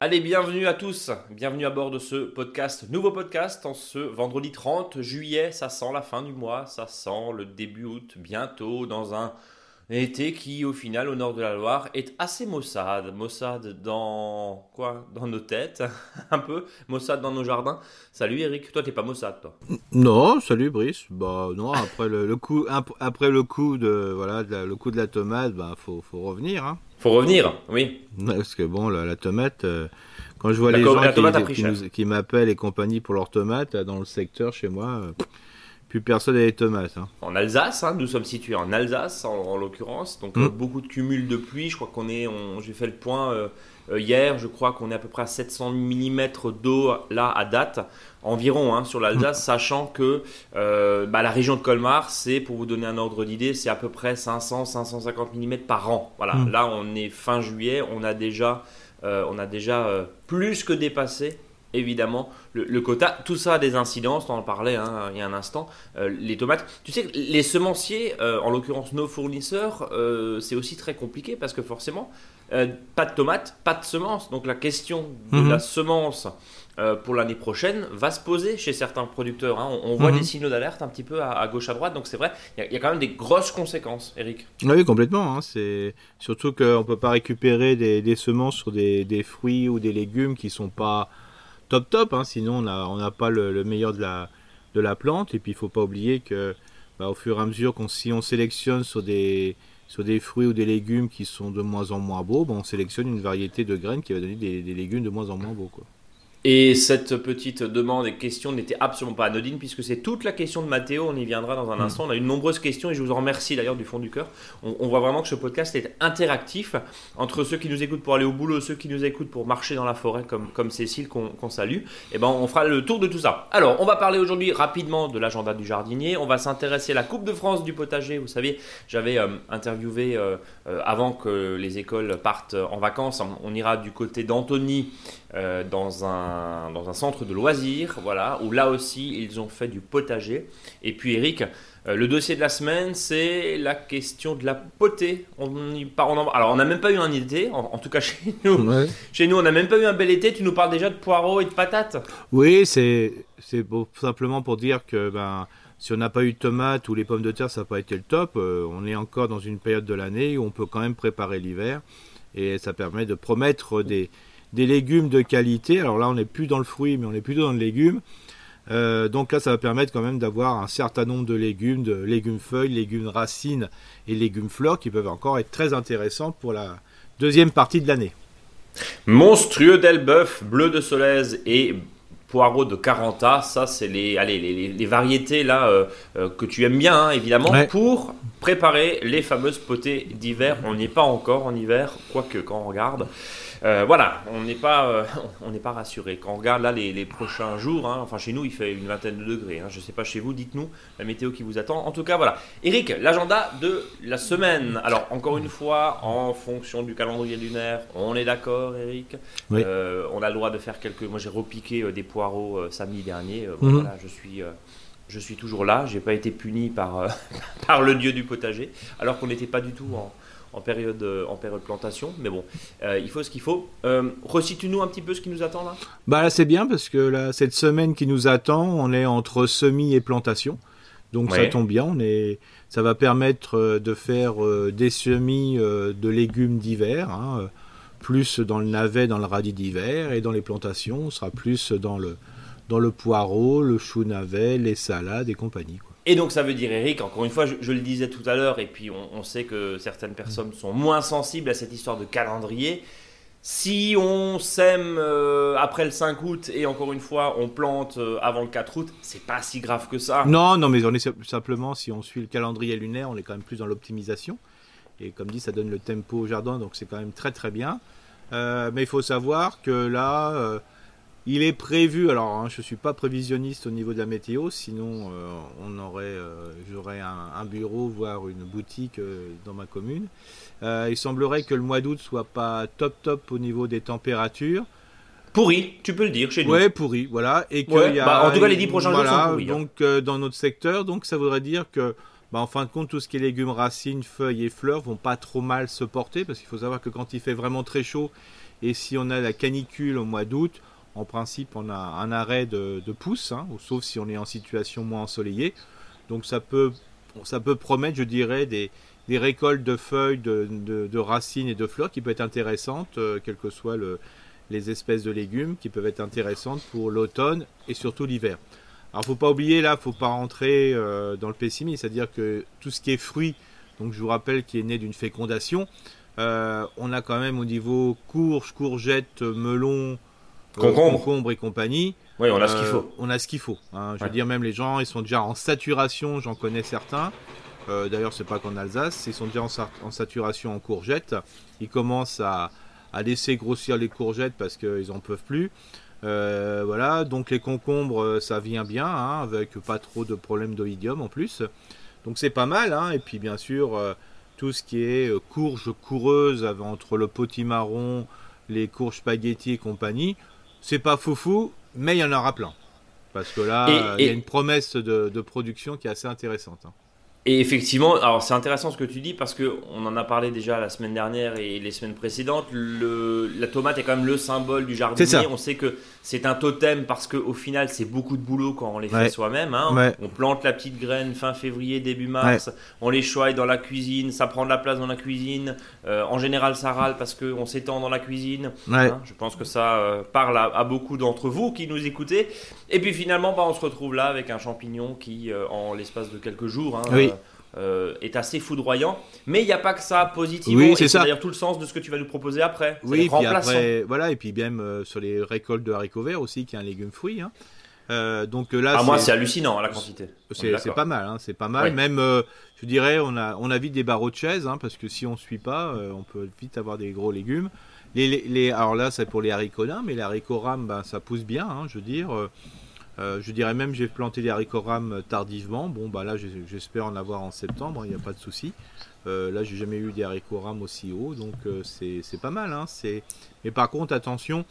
Allez, bienvenue à tous, bienvenue à bord de ce podcast, nouveau podcast en ce vendredi 30 juillet, ça sent la fin du mois, ça sent le début août, bientôt dans un été qui au final au nord de la Loire est assez maussade, maussade dans quoi Dans nos têtes, un peu, maussade dans nos jardins. Salut Eric, toi t'es pas maussade toi Non, salut Brice. Bah non, après le, coup après le coup de voilà, le coup de la tomate, bah faut faut revenir hein. Faut revenir, oui. Parce que bon, la, tomate, euh, quand je vois les gens qui, m'appellent et compagnie pour leurs tomates, dans le secteur chez moi, euh, plus personne n'a les tomates. Hein. En Alsace, hein, nous sommes situés en Alsace en, l'occurrence, donc euh, mm. beaucoup de cumul de pluie. Je crois qu'on est, j'ai fait le point hier, je crois qu'on est à peu près à 700 mm d'eau là à date environ hein, sur l'Alsace, mm. sachant que euh, bah, la région de Colmar, c'est, pour vous donner un ordre d'idée, c'est à peu près 500-550 mm par an. Voilà, mm. là on est fin juillet, on a déjà, euh, on a déjà euh, plus que dépassé évidemment le, quota. Tout ça a des incidences, on en parlait hein, il y a un instant. les tomates, tu sais, les semenciers, en l'occurrence nos fournisseurs, c'est aussi très compliqué parce que forcément, pas de tomates, pas de semences. Donc la question de mm-hmm. la semence euh, pour l'année prochaine va se poser chez certains producteurs. Hein. On, voit mhm. des signaux d'alerte un petit peu à, gauche à droite, donc c'est vrai, il y, a quand même des grosses conséquences, Eric. Oui, complètement. Hein. C'est surtout qu'on ne peut pas récupérer des, semences sur des, fruits ou des légumes qui sont pas top top, hein. sinon on n'a pas le, meilleur de la, plante. Et puis il faut pas oublier que bah, au fur et à mesure qu'on si on sélectionne sur des fruits ou des légumes qui sont de moins en moins beaux, on sélectionne une variété de graines qui va donner des, légumes de moins en moins beaux. Et cette petite demande et question n'était absolument pas anodine puisque c'est toute la question de Mathéo, on y viendra dans un hmm. instant. On a eu de nombreuses questions et je vous en remercie d'ailleurs du fond du cœur. On, voit vraiment que ce podcast est interactif entre ceux qui nous écoutent pour aller au boulot, ceux qui nous écoutent pour marcher dans la forêt comme, comme Cécile qu'on salue. Et eh ben on fera le tour de tout ça. Alors on va parler aujourd'hui rapidement de l'agenda du jardinier. On va s'intéresser à la Coupe de France du potager. Vous savez, j'avais euh, interviewé euh, euh, avant que les écoles partent en vacances. On ira du côté d'Anthony dans un dans un centre de loisirs, voilà, où là aussi ils ont fait du potager. Et puis Eric, euh, le dossier de la semaine, c'est la question de la potée. On y part, alors on n'a même pas eu un été, en, tout cas chez nous. Chez nous, on n'a même pas eu un bel été. Tu nous parles déjà de poireaux et de patates. Oui, c'est c'est simplement pour dire que ben si on n'a pas eu de tomates ou les pommes de terre, ça n'a pas été le top. Euh, on est encore dans une période de l'année où on peut quand même préparer l'hiver et ça permet de promettre des des légumes de qualité. Alors là, on n'est plus dans le fruit, mais on est plutôt dans le légume. Euh, donc là, ça va permettre quand même d'avoir un certain nombre de légumes, de légumes feuilles, légumes racines et légumes fleurs qui peuvent encore être très intéressants pour la deuxième partie de l'année. Monstrueux d'Elbeuf, bleu de Solèze et poireaux de Caranta, ça c'est les, allez, les, variétés là euh, euh, que tu aimes bien hein, évidemment pour préparer les fameuses potées d'hiver. On n'y est pas encore en hiver, quoique quand on regarde. Euh, voilà, on n'est pas, euh, on n'est pas rassuré. Quand on regarde là les, prochains jours, hein, enfin chez nous il fait une vingtaine de degrés. Hein, je ne sais pas chez vous, dites-nous la météo qui vous attend. En tout cas, voilà. Eric, l'agenda de la semaine. Alors encore une fois, en fonction du calendrier lunaire, on est d'accord, Eric. Euh, on a le droit de faire quelques. Moi j'ai repiqué des poireaux samedi dernier. Mhm. Voilà, je suis je suis toujours là, j'ai pas été puni par, par le dieu du potager, alors qu'on n'était pas du tout en, en période, euh, en période plantation. Mais bon, euh, il faut ce qu'il faut. Euh, Recitue-nous un petit peu ce qui nous attend là. Bah là, c'est bien parce que là, cette semaine qui nous attend, on est entre semis et plantation. Donc ça tombe bien, on est, ça va permettre de faire des semis de légumes d'hiver, hein, plus dans le navet, dans le radis d'hiver, et dans les plantations, on sera plus dans le, dans le poireau, le chou navet, les salades et compagnie. Et donc ça veut dire, Eric, encore une fois, je, le disais tout à l'heure, et puis on, sait que certaines personnes sont moins sensibles à cette histoire de calendrier. Si on sème euh, après le 5 août et encore une fois on plante euh, avant le 4 août, c'est pas si grave que ça. Non, non, mais on est simplement, si on suit le calendrier lunaire, on est quand même plus dans l'optimisation. Et comme dit, ça donne le tempo au jardin, donc c'est quand même très très bien. Euh, mais il faut savoir que là, il est prévu, alors hein, je ne suis pas prévisionniste au niveau de la météo, sinon euh, on aurait, euh, j'aurais un, bureau, voire une boutique euh, dans ma commune. il semblerait que le mois d'août soit pas top top au niveau des températures. Pourri, tu peux le dire chez nous. Ouais, pourri, voilà. Et que y a, bah, en tout cas, les 10 prochains jours sont pourris. Hein. Donc, dans notre secteur, donc ça voudrait dire que bah, en fin de compte, tout ce qui est légumes, racines, feuilles et fleurs vont pas trop mal se porter parce qu'il faut savoir que quand il fait vraiment très chaud et si on a la canicule au mois d'août, en principe, on a un arrêt de, de pousse, hein, sauf si on est en situation moins ensoleillée. Donc ça peut, promettre, je dirais, des, récoltes de feuilles, de, racines et de fleurs qui peuvent être intéressantes, euh, quelles que soient le, les espèces de légumes, qui peuvent être intéressantes pour l'automne et surtout l'hiver. Alors faut pas oublier là, faut pas rentrer euh, dans le pessimisme, c'est-à-dire que tout ce qui est fruits, donc je vous rappelle qui est né d'une fécondation, euh, on a quand même au niveau courge, courgettes, melon, euh, concombre. et compagnie. Oui, on a ce qu'il faut. On a ce qu'il faut. Hein. Je veux dire, même les gens, ils sont déjà en saturation, j'en connais certains. D'ailleurs, c'est pas qu'en Alsace, ils sont déjà en, saturation en courgettes. Ils commencent à, à laisser grossir les courgettes parce qu'ils en peuvent plus. Euh, voilà, donc les concombres, euh, ça vient bien, hein, avec pas trop de problèmes d'oïdium en plus. Donc c'est pas mal, hein, et puis bien sûr, euh, tout ce qui est courge coureuse entre le potimarron, les courges spaghetti et compagnie, c'est pas foufou, mais il y en aura plein. Parce que là, il y a une promesse de, production qui est assez intéressante. Hein. Et effectivement, alors c'est intéressant ce que tu dis parce que on en a parlé déjà la semaine dernière et les semaines précédentes. Le, la tomate est quand même le symbole du jardinier. On sait que c'est un totem parce qu'au final c'est beaucoup de boulot quand on les fait soi-même. Hein. On plante la petite graine fin février, début mars. On les choisit dans la cuisine, ça prend de la place dans la cuisine. Euh, en général ça râle parce qu'on s'étend dans la cuisine. Hein. Je pense que ça euh, parle à, beaucoup d'entre vous qui nous écoutez. Et puis finalement bah, on se retrouve là avec un champignon qui euh, en l'espace de quelques jours. Hein, euh, est assez foudroyant. Mais il n'y a pas que ça positivement. Oui, c'est d'ailleurs tout le sens de ce que tu vas nous proposer après. Oui, puis après, voilà, et puis même euh, sur les récoltes de haricots verts aussi, qui est un légume fruit. Hein. Euh, donc là, ah, moi, c'est hallucinant la quantité. C'est pas mal, hein, c'est pas mal. Même, je dirais, on a, on a vite des barreaux de chaise, hein, parce que si on suit pas, on peut vite avoir des gros légumes. Les, les, alors là, c'est pour les haricots mais les haricots rames, ben, ça pousse bien, je veux dire. Euh, je dirais même j'ai planté des haricots rames tardivement. Bon bah là j'espère en avoir en septembre, il n'y a pas de souci. Euh, là j'ai jamais eu des haricots rames aussi hauts, donc euh, c'est pas mal. Hein, Mais par contre attention,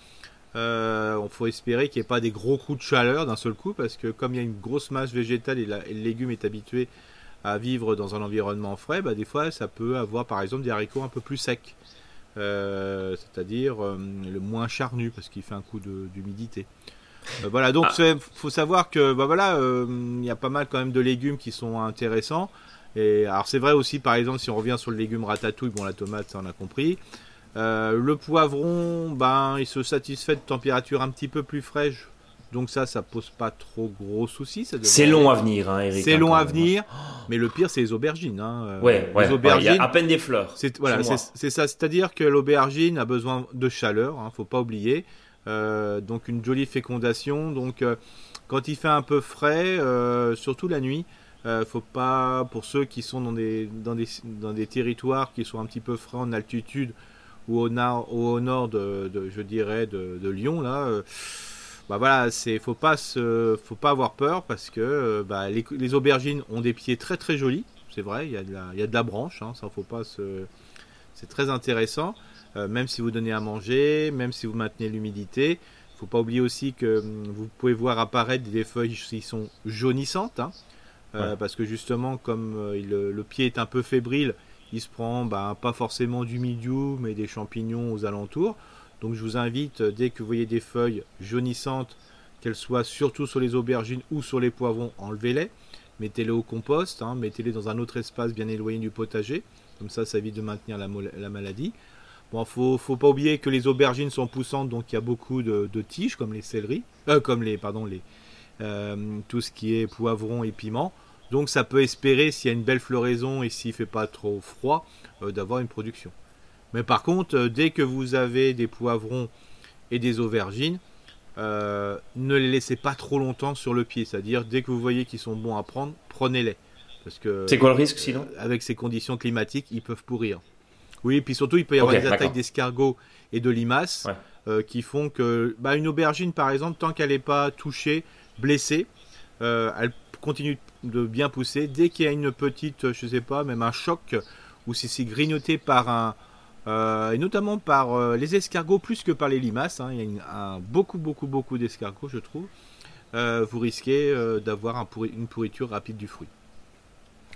il faut espérer qu'il n'y ait pas des gros coups de chaleur d'un seul coup, parce que comme il y a une grosse masse végétale et, le légume est habitué à vivre dans un environnement frais, bah, des fois ça peut avoir par exemple des haricots un peu plus secs. c'est-à-dire le moins charnu parce qu'il fait un coup d'humidité. Euh, voilà, donc il ah. faut savoir que bah voilà, euh, il y a pas mal quand même de légumes qui sont intéressants. Et alors c'est vrai aussi, par exemple, si on revient sur le légume ratatouille, bon la tomate, ça on a compris. Euh, le poivron, ben il se satisfait de température un petit peu plus fraîche, donc ça, ça pose pas trop gros soucis. C'est long à venir, hein, Eric. C'est hein, long à venir, mais le pire, c'est les aubergines. Hein. Ouais, les aubergines. Il y a à peine des fleurs. C'est voilà, c'est ça. C'est-à-dire que l'aubergine a besoin de chaleur. Hein, faut pas oublier. Euh, donc une jolie fécondation. Donc euh, quand il fait un peu frais, euh, surtout la nuit, faut pas pour ceux qui sont dans des, dans des, dans des territoires qui sont un petit peu frais en altitude ou au nord, au nord de, je dirais de, Lyon là bah voilà c'est faut pas se, faut pas avoir peur parce que bah, les, aubergines ont des pieds très très jolis c'est vrai il y a de la, y a de la branche hein, ça faut pas se c'est très intéressant euh, même si vous donnez à manger, même si vous maintenez l'humidité. Il ne faut pas oublier aussi que hum, vous pouvez voir apparaître des feuilles qui sont jaunissantes, hein. euh, parce que justement, comme euh, le, pied est un peu fébrile, il se prend bah, pas forcément du milieu, mais des champignons aux alentours. Donc je vous invite, dès que vous voyez des feuilles jaunissantes, qu'elles soient surtout sur les aubergines ou sur les poivrons, enlevez-les. Mettez-les au compost, hein. mettez-les dans un autre espace bien éloigné du potager. Comme ça, ça évite de maintenir la maladie. Bon, faut, faut pas oublier que les aubergines sont poussantes, donc il y a beaucoup de, tiges, comme les céleris, euh, comme les, pardon, les, euh, tout ce qui est poivron et piment. Donc ça peut espérer, s'il y a une belle floraison et s'il fait pas trop froid, euh, d'avoir une production. Mais par contre, dès que vous avez des poivrons et des aubergines, ne les laissez pas trop longtemps sur le pied. C'est-à-dire, dès que vous voyez qu'ils sont bons à prendre, prenez-les. Parce que c'est quoi le risque sinon? Avec ces conditions climatiques, ils peuvent pourrir. Oui, et puis surtout, il peut y avoir des attaques d'escargots et de limaces euh, qui font que bah, une aubergine, par exemple, tant qu'elle n'est pas touchée, blessée, euh, elle continue de bien pousser. Dès qu'il y a une petite, je sais pas, même un choc, ou si c'est grignoté par un, et notamment par les escargots plus que par les limaces. Hein. Il y a beaucoup, beaucoup, beaucoup d'escargots, je trouve. vous risquez d'avoir une pourriture rapide du fruit.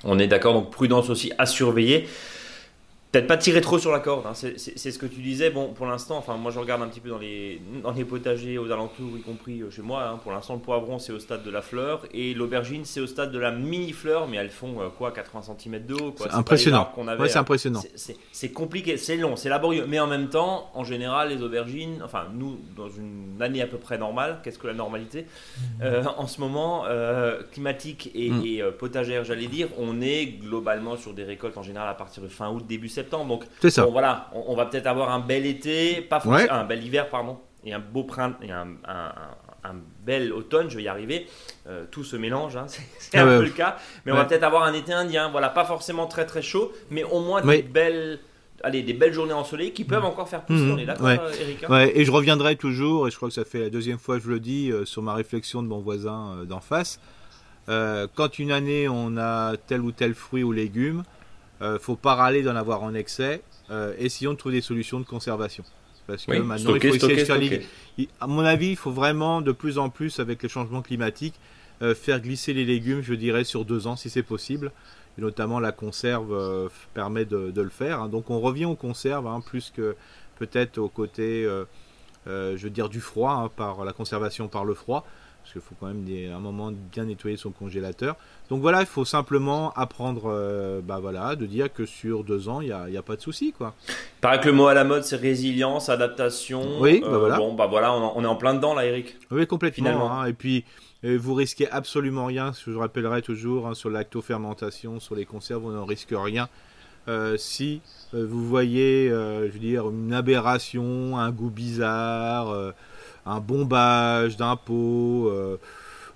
On est d'accord, donc prudence aussi à surveiller peut-être pas tirer trop sur la corde. Hein. C'est ce que tu disais. Bon, pour l'instant, enfin, moi je regarde un petit peu dans les, dans les potagers aux alentours, y compris euh, chez moi. Hein. Pour l'instant, le poivron c'est au stade de la fleur et l'aubergine c'est au stade de la mini fleur, mais elles font euh, quoi 80 cm d'eau. C'est impressionnant. Ouais, c'est impressionnant. C'est compliqué, c'est long, c'est laborieux, mais en même temps, en général, les aubergines, enfin nous, dans une année à peu près normale, qu'est-ce que la normalité mmh. euh, En ce moment, climatique et, mmh. et potagère, j'allais dire, on est globalement sur des récoltes en général à partir de fin août, début septembre donc, ça. voilà, on, va peut-être avoir un bel été, pas un bel hiver, pardon, et un beau printemps, et un, bel automne, je vais y arriver. Euh, tout se mélange, hein, c'est ah un peu le cas. Mais on va peut-être avoir un été indien, voilà, pas forcément très très chaud, mais au moins des belles allez, des belles journées ensoleillées qui peuvent encore faire pousser. On est d'accord, Eric hein? Et je reviendrai toujours, et je crois que ça fait la deuxième fois que je le dis, euh, sur ma réflexion de mon voisin euh, d'en face. quand une année on a tel ou tel fruit ou légume, euh, faut pas râler d'en avoir en excès. Euh, essayons de trouver des solutions de conservation. Parce que maintenant, il faut essayer À mon avis, il faut vraiment de plus en plus, avec les changements climatiques, euh, faire glisser les légumes, je dirais, sur deux ans si c'est possible. Et notamment, la conserve euh, permet de, le faire. Hein. Donc, on revient aux conserves, hein, plus que peut-être au côté, je veux dire, du froid, hein, par la conservation par le froid parce qu'il faut quand même un moment bien nettoyer son congélateur. Donc voilà, il faut simplement apprendre, euh, bah voilà, de dire que sur deux ans, il n'y a, a, pas de souci, quoi. Paraît que le mot à la mode, c'est résilience, adaptation. Oui, bah voilà. Bon, bah voilà, on, est en plein dedans là, Eric. Oui, complètement. Hein. et puis, euh, vous risquez absolument rien, je rappellerai toujours, hein, sur lactofermentation, sur les conserves, on n'en risque rien. Euh, si vous voyez, je veux dire, une aberration, un goût bizarre, un bombage d'un pot, euh,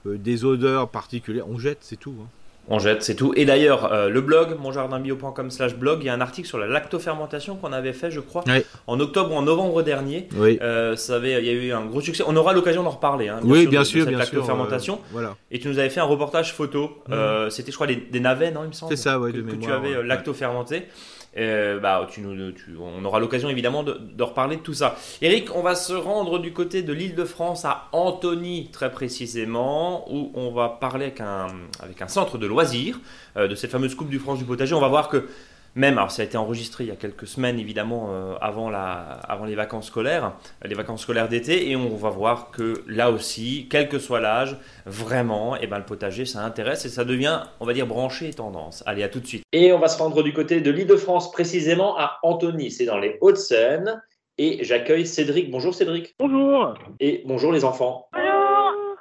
euh, des odeurs particulières. On jette, c'est tout. Hein. On jette, c'est tout. Et d'ailleurs, euh, le blog, monjardinbio.com slash blog, il y a un article sur la lactofermentation qu'on avait fait, je crois, en octobre ou en novembre dernier. Oui. ça avait, il y a eu un gros succès. On aura l'occasion d'en reparler. Hein, oui, bien sûr, cette bien lactofermentation. voilà. Et tu nous avais fait un reportage photo. Mmh. C'était, je crois, des, navets, non, il me semble. C'est ça, ouais, que, que tu avais lactofermenté. Euh, bah, on aura l'occasion évidemment de, reparler de tout ça. Eric, on va se rendre du côté de l'île de France à Antony très précisément, où on va parler avec un, avec un centre de loisirs euh, de cette fameuse Coupe du France du potager. On va voir que même, alors ça a été enregistré il y a quelques semaines évidemment euh, avant, la, avant les vacances scolaires, les vacances scolaires d'été, et on va voir que là aussi, quel que soit l'âge, vraiment, et eh ben, le potager ça intéresse et ça devient, on va dire, branché et tendance. Allez, à tout de suite. Et on va se rendre du côté de l'île de France, précisément à Antony, c'est dans les Hauts-de-Seine, et j'accueille Cédric. Bonjour Cédric. Bonjour. Et bonjour les enfants.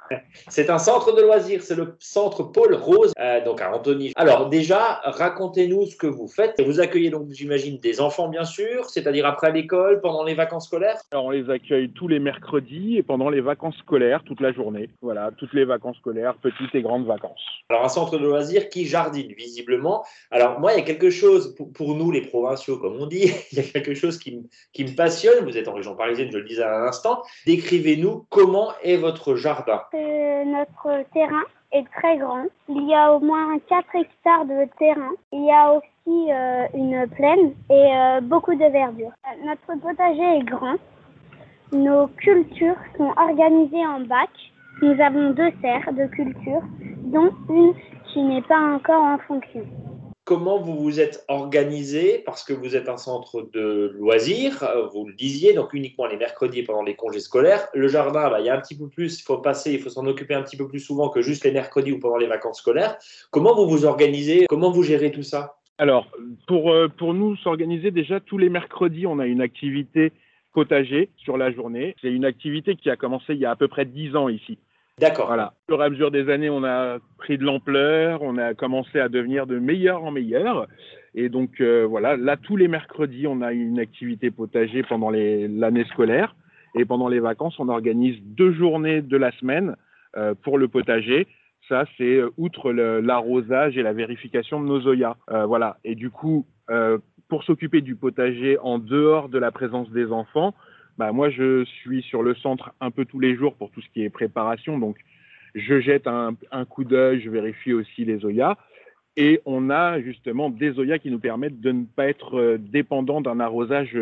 C'est un centre de loisirs, c'est le centre Paul Rose, euh, donc à Antony. Alors déjà, racontez-nous ce que vous faites. Vous accueillez donc, j'imagine, des enfants bien sûr, c'est-à-dire après l'école, pendant les vacances scolaires? Alors on les accueille tous les mercredis et pendant les vacances scolaires, toute la journée. Voilà, toutes les vacances scolaires, petites et grandes vacances. Alors un centre de loisirs qui jardine visiblement. Alors moi, il y a quelque chose, pour, nous les provinciaux comme on dit, il y a quelque chose qui, me, qui me passionne. Vous êtes en région parisienne, je le disais à l'instant. Décrivez-nous comment est votre jardin notre terrain est très grand. Il y a au moins 4 hectares de terrain. Il y a aussi euh, une plaine et euh, beaucoup de verdure. Notre potager est grand. Nos cultures sont organisées en bacs. Nous avons deux serres de culture, dont une qui n'est pas encore en fonction comment vous vous êtes organisé parce que vous êtes un centre de loisirs, euh, vous le disiez, donc uniquement les mercredis pendant les congés scolaires. Le jardin, bah, il y a un petit peu plus, il faut passer, il faut s'en occuper un petit peu plus souvent que juste les mercredis ou pendant les vacances scolaires. Comment vous vous organisez Comment vous gérez tout ça? Alors, pour, euh, pour nous s'organiser, déjà, tous les mercredis, on a une activité potager sur la journée. C'est une activité qui a commencé il y a à peu près 10 ans ici. D'accord. Voilà. Au fur et à mesure des années, on a pris de l'ampleur, on a commencé à devenir de meilleur en meilleur. Et donc, euh, voilà, là, tous les mercredis, on a une activité potager pendant l'année scolaire. Et pendant les vacances, on organise deux journées de la semaine euh, pour le potager. Ça, c'est euh, outre l'arrosage et la vérification de nos zoyas. voilà. Et du coup, pour s'occuper du potager en dehors de la présence des enfants, bah, moi, je suis sur le centre un peu tous les jours pour tout ce qui est préparation. Donc, je jette un, coup d'œil, je vérifie aussi les Oyas. Et on a justement des Zoya qui nous permettent de ne pas être dépendant d'un arrosage.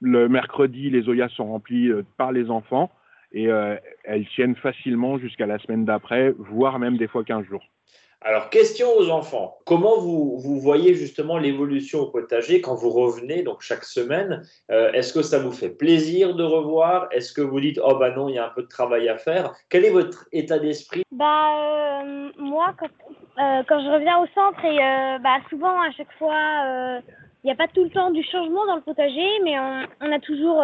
Le mercredi, les Zoyas sont remplis par les enfants et elles tiennent facilement jusqu'à la semaine d'après, voire même des fois 15 jours. Alors, question aux enfants. Comment vous, vous voyez justement l'évolution au potager quand vous revenez, donc chaque semaine? Euh, Est-ce que ça vous fait plaisir de revoir? Est-ce que vous dites, oh bah non, il y a un peu de travail à faire? Quel est votre état d'esprit? Bah, euh, moi, quand, euh, quand, je reviens au centre, et bah, souvent, à chaque fois, il n'y a pas tout le temps du changement dans le potager, mais on, a toujours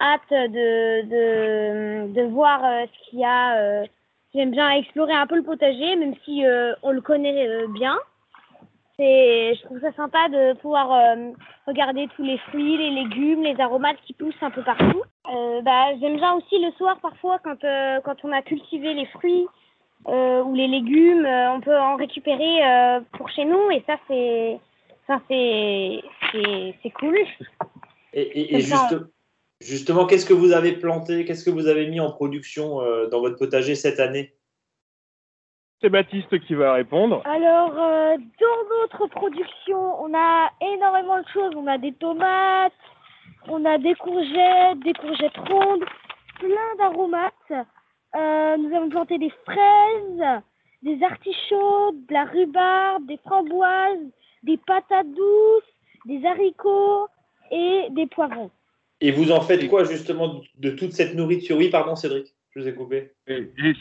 hâte de, de voir ce qu'il y a J'aime bien explorer un peu le potager, même si euh, on le connaît euh, bien. C'est, je trouve ça sympa de pouvoir euh, regarder tous les fruits, les légumes, les aromates qui poussent un peu partout. bah, j'aime bien aussi le soir parfois quand, quand on a cultivé les fruits ou les légumes, on peut en récupérer pour chez nous et ça c'est, ça c'est, c'est, cool. Et, et, juste, Justement, qu'est-ce que vous avez planté Qu'est-ce que vous avez mis en production euh, dans votre potager cette année? C'est Baptiste qui va répondre. Alors, euh, dans notre production, on a énormément de choses. On a des tomates, on a des courgettes, des courgettes rondes, plein d'aromates. Euh, nous avons planté des fraises, des artichauts, de la rhubarbe, des framboises, des patates douces, des haricots et des poivrons. Et vous en faites quoi justement de toute cette nourriture? Oui, pardon Cédric, je vous ai coupé.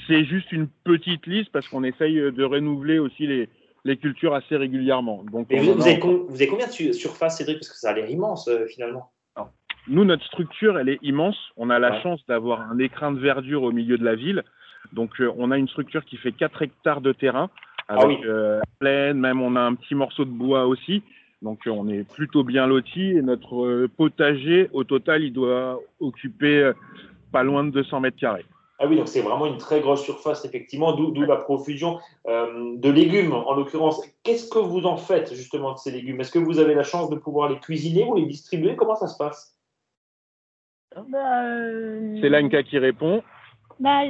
c'est juste une petite liste parce qu'on essaye de renouveler aussi les, les cultures assez régulièrement. Donc, vous, avez, combien de surface Cédric? Parce que ça a l'air immense euh, finalement. Nous, notre structure, elle est immense. On a la chance d'avoir un écrin de verdure au milieu de la ville. Donc euh, on a une structure qui fait 4 hectares de terrain ah avec euh, plaine, même on a un petit morceau de bois aussi. Donc euh, on est plutôt bien loti et notre euh, potager au total il doit occuper euh, pas loin de 200 mètres carrés. Ah oui, donc c'est vraiment une très grosse surface, effectivement, d'où la profusion de légumes, en l'occurrence. Qu'est-ce que vous en faites, justement, de ces légumes? Est-ce que vous avez la chance de pouvoir les cuisiner ou les distribuer? Comment ça se passe? Bah, C'est Lanka qui répond. Bah,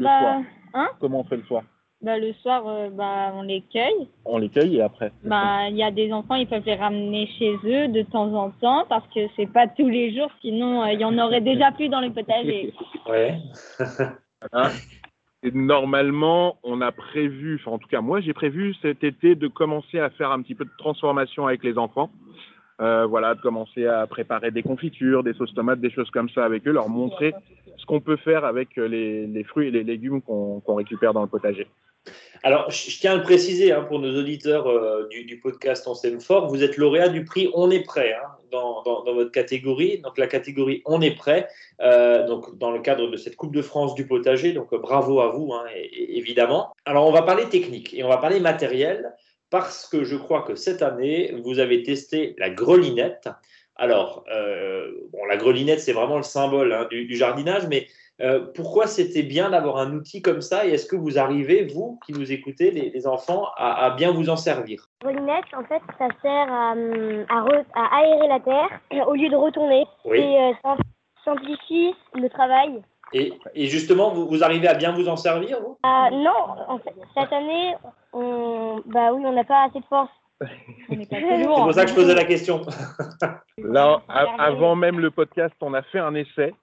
bah hein? Comment on fait le soir? Bah, le soir, euh, bah, on les cueille. On les cueille et après bah, Il y a des enfants, ils peuvent les ramener chez eux de temps en temps parce que c'est pas tous les jours, sinon euh, il y en aurait déjà plus dans les potagers. ouais. Et normalement, on a prévu, enfin en tout cas moi j'ai prévu cet été de commencer à faire un petit peu de transformation avec les enfants. Euh, voilà, de commencer à préparer des confitures, des sauces tomates, des choses comme ça avec eux, leur montrer ce qu'on peut faire avec les, les, fruits et les légumes qu'on récupère dans le potager. Alors, je tiens à le préciser hein, pour nos auditeurs euh, du, podcast On s'aime fort, vous êtes lauréat du prix On est prêt hein, dans, votre catégorie. Donc, la catégorie On est prêt, euh, donc, dans le cadre de cette Coupe de France du potager. Donc, bravo à vous, hein, évidemment. Alors, on va parler technique et on va parler matériel parce que je crois que cette année, vous avez testé la grelinette. Alors, euh, bon, la grelinette, c'est vraiment le symbole du, jardinage, mais euh, pourquoi c'était bien d'avoir un outil comme ça et est-ce que vous arrivez, vous qui nous écoutez, les, enfants, à, bien vous en servir? Grelinette, en fait, ça sert à, à, aérer la terre au lieu de retourner. Oui. Et euh, ça simplifie le travail. Et, et, justement, vous, vous, arrivez à bien vous en servir, vous? Euh, Non, en fait, cette année, on, bah oui, on n'a pas assez de force c'est pour ça que je posais la question. Là, avant même le podcast, on a fait un essai.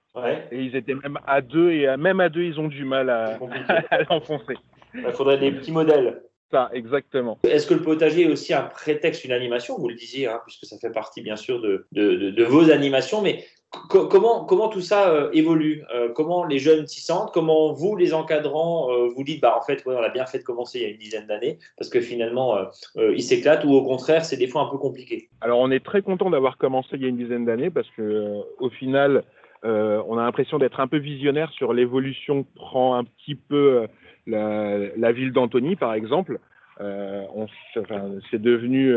Et ils étaient même à deux, et même à deux, ils ont du mal à, l'enfoncer. Il faudrait des petits modèles. Ça, exactement. Est-ce que le potager est aussi un prétexte, une animation? Vous le disiez, hein, puisque ça fait partie bien sûr de, de, de vos animations, mais comment, comment tout ça euh, évolue? Euh, Comment les jeunes s'y sentent? Comment vous, les encadrants, euh, vous dites bah, en fait, on a bien fait de commencer il y a une dizaine d'années parce que finalement, ils s'éclatent ou au contraire, c'est des fois un peu compliqué? Alors, on est très content d'avoir commencé il y a une dizaine d'années parce que au final, on a l'impression d'être un peu visionnaire sur l'évolution que prend un petit peu la, ville d'Antony, par exemple. c'est devenu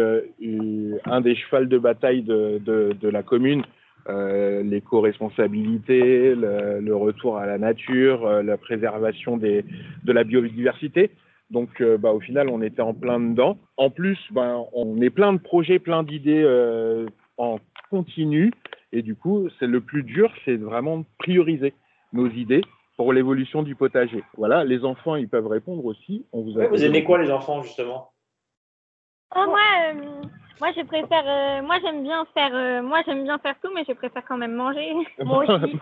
un des chevals de bataille de, de la commune euh, l'éco-responsabilité, le, retour à la nature, euh, la préservation des, de la biodiversité. Donc, euh, bah, au final, on était en plein dedans. En plus, ben, on est plein de projets, plein d'idées euh, en continu. Et du coup, c'est le plus dur, c'est vraiment de prioriser nos idées pour l'évolution du potager. Voilà, les enfants, ils peuvent répondre aussi. On vous, vous aimez quoi, les enfants, justement? Oh, moi, moi, je préfère. moi, j'aime bien faire. moi, j'aime bien faire tout, mais je préfère quand même manger. Moi aussi.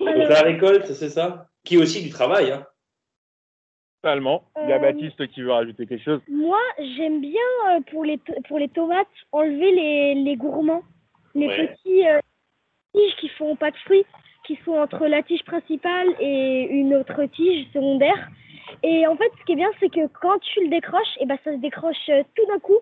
la récolte, c'est ça? Qui aussi du travail, hein Totalement. Il y a Baptiste qui veut rajouter quelque chose. Moi, j'aime bien pour les pour les tomates enlever les, les gourmands, les petits tiges qui font pas de fruits, qui sont entre la tige principale et une autre tige secondaire. Et en fait, ce qui est bien, c'est que quand tu le décroches, et eh ben, ça se décroche euh, tout d'un coup.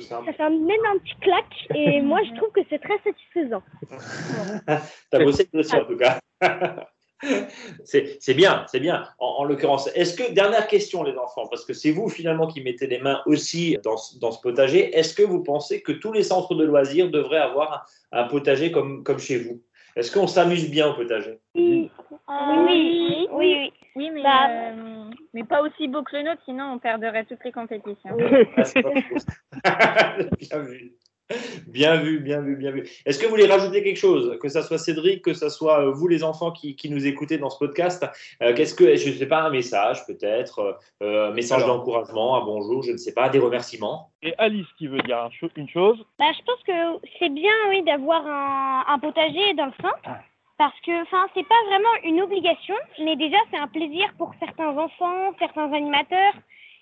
Ça fait même un petit clac. Et moi, je trouve que c'est très satisfaisant. T'as bossé dessus, en tout cas. c'est bien, c'est bien. En, l'occurrence, est-ce que, dernière question, les enfants, parce que c'est vous finalement qui mettez les mains aussi dans, dans ce potager, est-ce que vous pensez que tous les centres de loisirs devraient avoir un, potager comme, comme chez vous? Est-ce qu'on s'amuse bien au potager? Oui. oui. oui, oui, mais, bah, euh, mais pas aussi beau que le nôtre, sinon on perdrait toutes les compétitions. Ah, bien vu. Bien vu, bien vu, bien vu. Est-ce que vous voulez rajouter quelque chose? Que ce soit Cédric, que ce soit euh, vous les enfants qui, nous écoutez dans ce podcast, euh, qu'est-ce que, je ne sais pas, un message peut-être, euh, un message d'encouragement, un bonjour, je ne sais pas, des remerciements Et Alice qui veut dire une chose bah, Je pense que c'est bien, oui, d'avoir un, potager dans le sein. Parce que, enfin, c'est pas vraiment une obligation, mais déjà c'est un plaisir pour certains enfants, certains animateurs.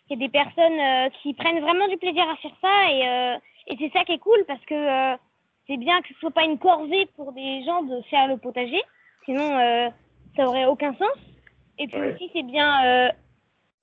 Il y a des personnes qui prennent vraiment du plaisir à faire ça et et c'est ça qui est cool parce que euh, c'est bien que ce soit pas une corvée pour des gens de faire le potager, sinon euh, ça aurait aucun sens. Et puis aussi c'est bien euh,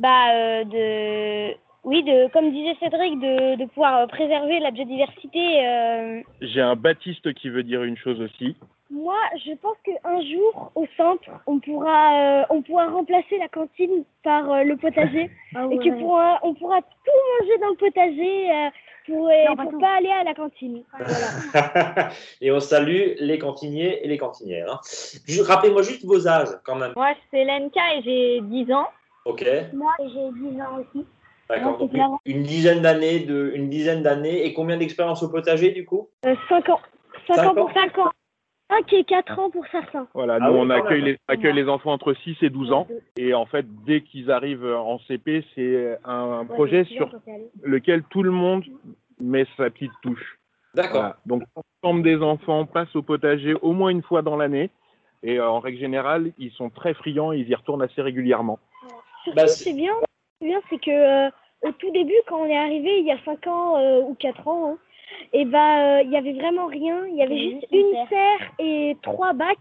bah, de oui, de, comme disait Cédric, de, de pouvoir préserver la biodiversité. J'ai un Baptiste qui veut dire une chose aussi. Moi, je pense qu'un jour, au centre, on pourra, on pourra remplacer la cantine par le potager. Ah et qu'on pourra, on pourra tout manger dans le potager pour, ne pas, aller à la cantine. et on salue les cantiniers et les cantinières. Hein. Rappelez-moi juste vos âges quand même. Moi, c'est Lenka et j'ai 10 ans. Ok. Moi, j'ai 10 ans aussi. D'accord. Donc une, dizaine d'années de, une dizaine d'années et combien d'expérience au potager du coup? 5 euh, ans. 5, ans pour 5 ans. 5 et 4 ans pour certains. Voilà, nous ah on accueille les, accueille les enfants entre 6 et 12 ans. Et en fait, dès qu'ils arrivent en CP, c'est un, projet sur lequel tout le monde met sa petite touche. D'accord. Donc, l'ensemble des enfants passent au potager au moins une fois dans l'année. Et euh, en règle générale, ils sont très friands et ils y retournent assez régulièrement. Bah, c'est bien, c'est que euh, au tout début, quand on est arrivé il y a 5 ans euh, ou 4 ans, hein, et bah il y avait vraiment rien. Il y avait juste une serre et trois bacs.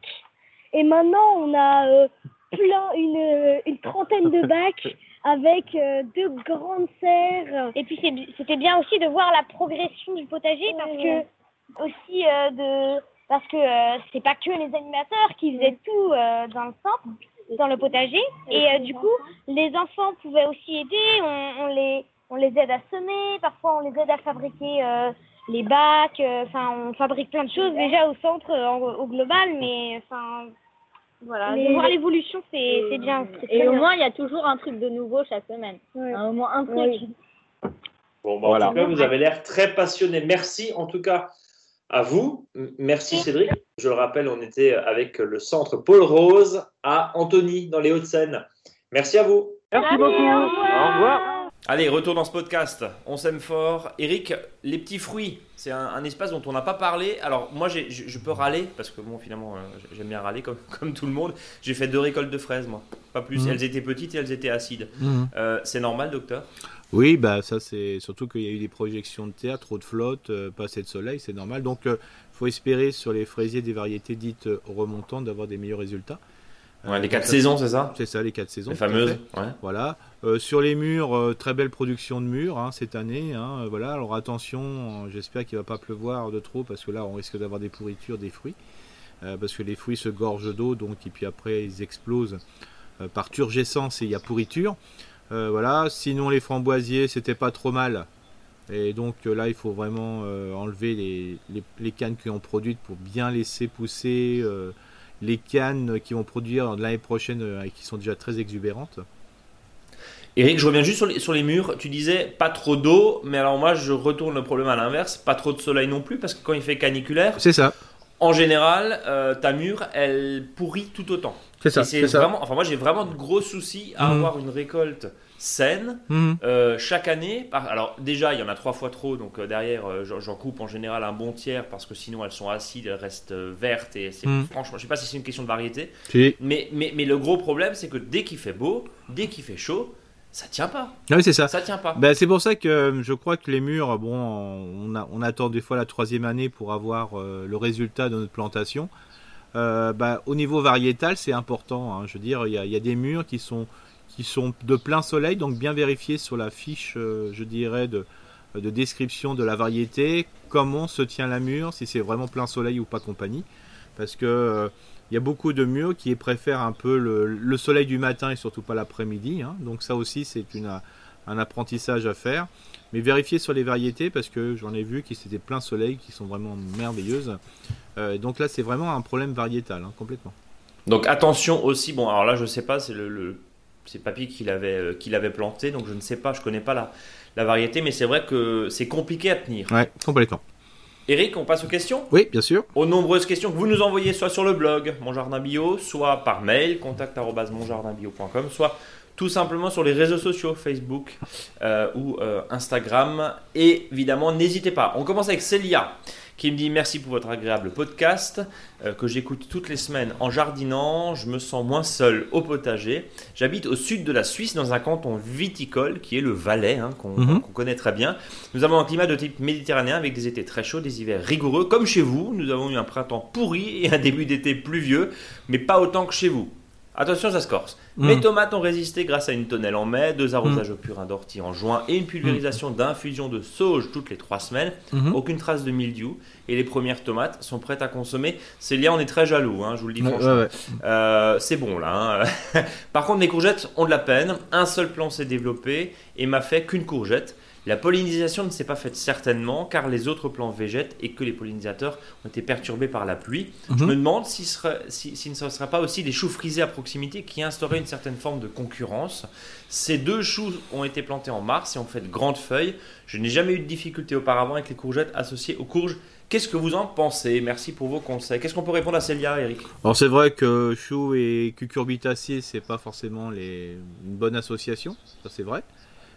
Et maintenant, on a plein, une, une trentaine de bacs avec euh, deux grandes serres. Et puis c'était bien aussi de voir la progression du potager parce que aussi euh, de parce que euh, c'est pas que les animateurs qui faisaient tout dans le centre, dans le potager. Et du coup, les enfants pouvaient aussi aider. On, les on les aide à semer. Parfois, on les aide à fabriquer les bacs. Enfin, on fabrique plein de choses déjà au centre, au global, mais enfin voilà, de voir l'évolution, c'est bien. Et au moins, il y a toujours un truc de nouveau chaque semaine. au moins un truc. Bon, bah, en tout cas, vous avez l'air très passionné. Merci en tout cas à vous. Merci Cédric. Je le rappelle, on était avec le centre Paul Rose à Antony, dans les Hauts-de-Seine. Merci à vous. Merci beaucoup. Au revoir. Allez, retour dans ce podcast. On s'aime fort. Eric, les petits fruits, c'est un, espace dont on n'a pas parlé. Alors, moi, je, peux râler, parce que bon, finalement, euh, j'aime bien râler comme, comme tout le monde. J'ai fait deux récoltes de fraises, moi. Pas plus. Mhm. Elles étaient petites et elles étaient acides. Mhm. Euh, c'est normal, docteur? Oui, bah, ça, c'est surtout qu'il y a eu des projections de terre, trop de flotte, euh, pas assez de soleil, c'est normal. Donc, il faut espérer sur les fraisiers des variétés dites remontantes d'avoir des meilleurs résultats. Ouais, les quatre saisons, c'est ça C'est ça, les quatre saisons. Les fameuses. Voilà. Euh, sur les murs, euh, très belle production de murs hein, cette année. Hein, euh, voilà. Alors attention, j'espère qu'il ne va pas pleuvoir de trop parce que là, on risque d'avoir des pourritures des fruits. parce que les fruits se gorgent d'eau, donc et puis après ils explosent par turgescence et il y a pourriture. voilà. Sinon, les framboisiers, c'était pas trop mal. Et donc là, il faut vraiment enlever les, les, les, cannes qui ont produites pour bien laisser pousser les cannes qui vont produire l'année prochaine euh, et qui sont déjà très exubérantes. Eric, je reviens juste sur les, sur les, murs. Tu disais pas trop d'eau, mais alors moi je retourne le problème à l'inverse. Pas trop de soleil non plus, parce que quand il fait caniculaire, c'est ça. en général, euh, ta mûre, elle pourrit tout autant. C'est ça. C'est vraiment, enfin moi j'ai vraiment de gros soucis à mhm. avoir une récolte saine mhm. euh, chaque année. Alors déjà, il y en a trois fois trop, donc euh, derrière, j'en coupe en général un bon tiers parce que sinon elles sont acides, elles restent vertes et c'est mhm. franchement, je sais pas si c'est une question de variété, mais, mais, mais le gros problème c'est que dès qu'il fait beau, dès qu'il fait chaud, ça tient pas. Ah oui, c'est ça. Ça tient pas. Ben, c'est pour ça que euh, je crois que les murs, bon, on, on attend des fois la troisième année pour avoir euh, le résultat de notre plantation. Euh, ben, au niveau variétal, c'est important. Hein. Je veux dire, il y, y, a des murs qui sont, qui sont de plein soleil, donc bien vérifiés sur la fiche, je dirais, de, de description de la variété, comment se tient la mûre, si c'est vraiment plein soleil ou pas compagnie. Parce que il y a beaucoup de murs qui préfèrent un peu le, soleil du matin et surtout pas l'après-midi. Hein. Donc ça aussi, c'est un apprentissage à faire. Mais vérifiez sur les variétés parce que j'en ai vu qui c'était plein soleil, qui sont vraiment merveilleuses. Euh, donc là, c'est vraiment un problème variétal, hein, complètement. Donc attention aussi, bon alors là je sais pas, c'est le, c'est Papy qui l'avait euh, qui l'avait planté, donc je ne sais pas, je connais pas la, la variété, mais c'est vrai que c'est compliqué à tenir. Ouais, complètement. Eric, on passe aux questions? Oui, bien sûr. Aux nombreuses questions que vous nous envoyez soit sur le blog Mon Jardin Bio, soit par mail contact@monjardinbio.com, soit tout simplement sur les réseaux sociaux, Facebook euh, ou euh, Instagram. Et évidemment, n'hésitez pas. On commence avec Célia qui me dit merci pour votre agréable podcast euh, que j'écoute toutes les semaines en jardinant. Je me sens moins seul au potager. J'habite au sud de la Suisse dans un canton viticole qui est le Valais, hein, mhm. qu'on connaît très bien. Nous avons un climat de type méditerranéen avec des étés très chauds, des hivers rigoureux. Comme chez vous, nous avons eu un printemps pourri et un début d'été pluvieux, mais pas autant que chez vous. Attention, ça se corse. Mm. Mes tomates ont résisté grâce à une tonnelle en mai, deux arrosages mm. au purin d'ortie en juin et une pulvérisation mm. d'infusion de sauge toutes les trois semaines. Mm-hmm. Aucune trace de mildiou. Et les premières tomates sont prêtes à consommer. Célia, on est très jaloux, hein, je vous le dis franchement. Euh, c'est bon là. Hein. Par contre, mes courgettes ont de la peine. Un seul plant s'est développé et m'a fait qu'une courgette. La pollinisation ne s'est pas faite certainement car les autres plants végètent et que les pollinisateurs ont été perturbés par la pluie. Je mhm. me demande s'il si, ne serait pas aussi des choux frisés à proximité qui instauraient une certaine forme de concurrence. Ces deux choux ont été plantés en mars et ont fait de grandes feuilles. Je n'ai jamais eu de difficulté auparavant avec les courgettes associées aux courges. Qu'est-ce que vous en pensez? Merci pour vos conseils. Qu'est-ce qu'on peut répondre à Célia, Eric? Alors c'est vrai que choux et cucurbitacées, c'est pas forcément les... une bonne association, ça c'est vrai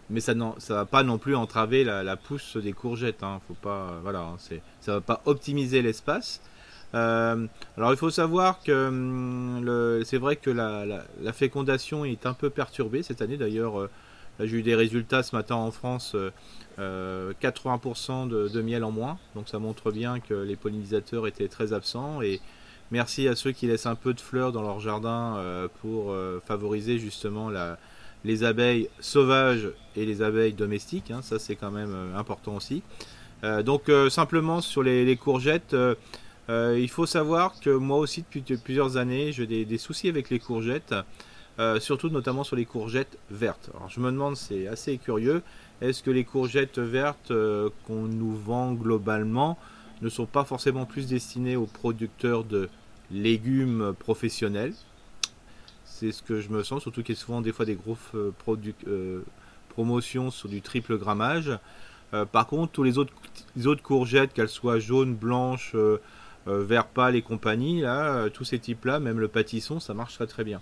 mais ça ne va pas non plus entraver la, pousse des courgettes. Hein. Faut pas, voilà, hein, c'est, ça va pas optimiser l'espace. Euh, alors il faut savoir que hum, c'est vrai que la, fécondation est un peu perturbée cette année. D'ailleurs, euh, j'ai eu des résultats ce matin en France, 80% euh, de, miel en moins. Donc ça montre bien que les pollinisateurs étaient très absents. Et merci à ceux qui laissent un peu de fleurs dans leur jardin pour favoriser justement la, les abeilles sauvages et les abeilles domestiques, hein, ça c'est quand même euh, important aussi. Euh, donc euh, simplement sur les, courgettes, il faut savoir que moi aussi depuis plusieurs années j'ai des, soucis avec les courgettes, surtout notamment sur les courgettes vertes. Alors je me demande, c'est assez curieux, est-ce que les courgettes vertes qu'on nous vend globalement ne sont pas forcément plus destinées aux producteurs de légumes professionnels c'est ce que je me sens, surtout qu'il y a souvent des fois des grosses euh, euh, promotions sur du triple grammage. Euh, par contre, tous les autres, autres courgettes, qu'elles soient jaunes, blanches, vert pâle et compagnie, là, tous ces types-là, même le pâtisson, ça marche très très bien.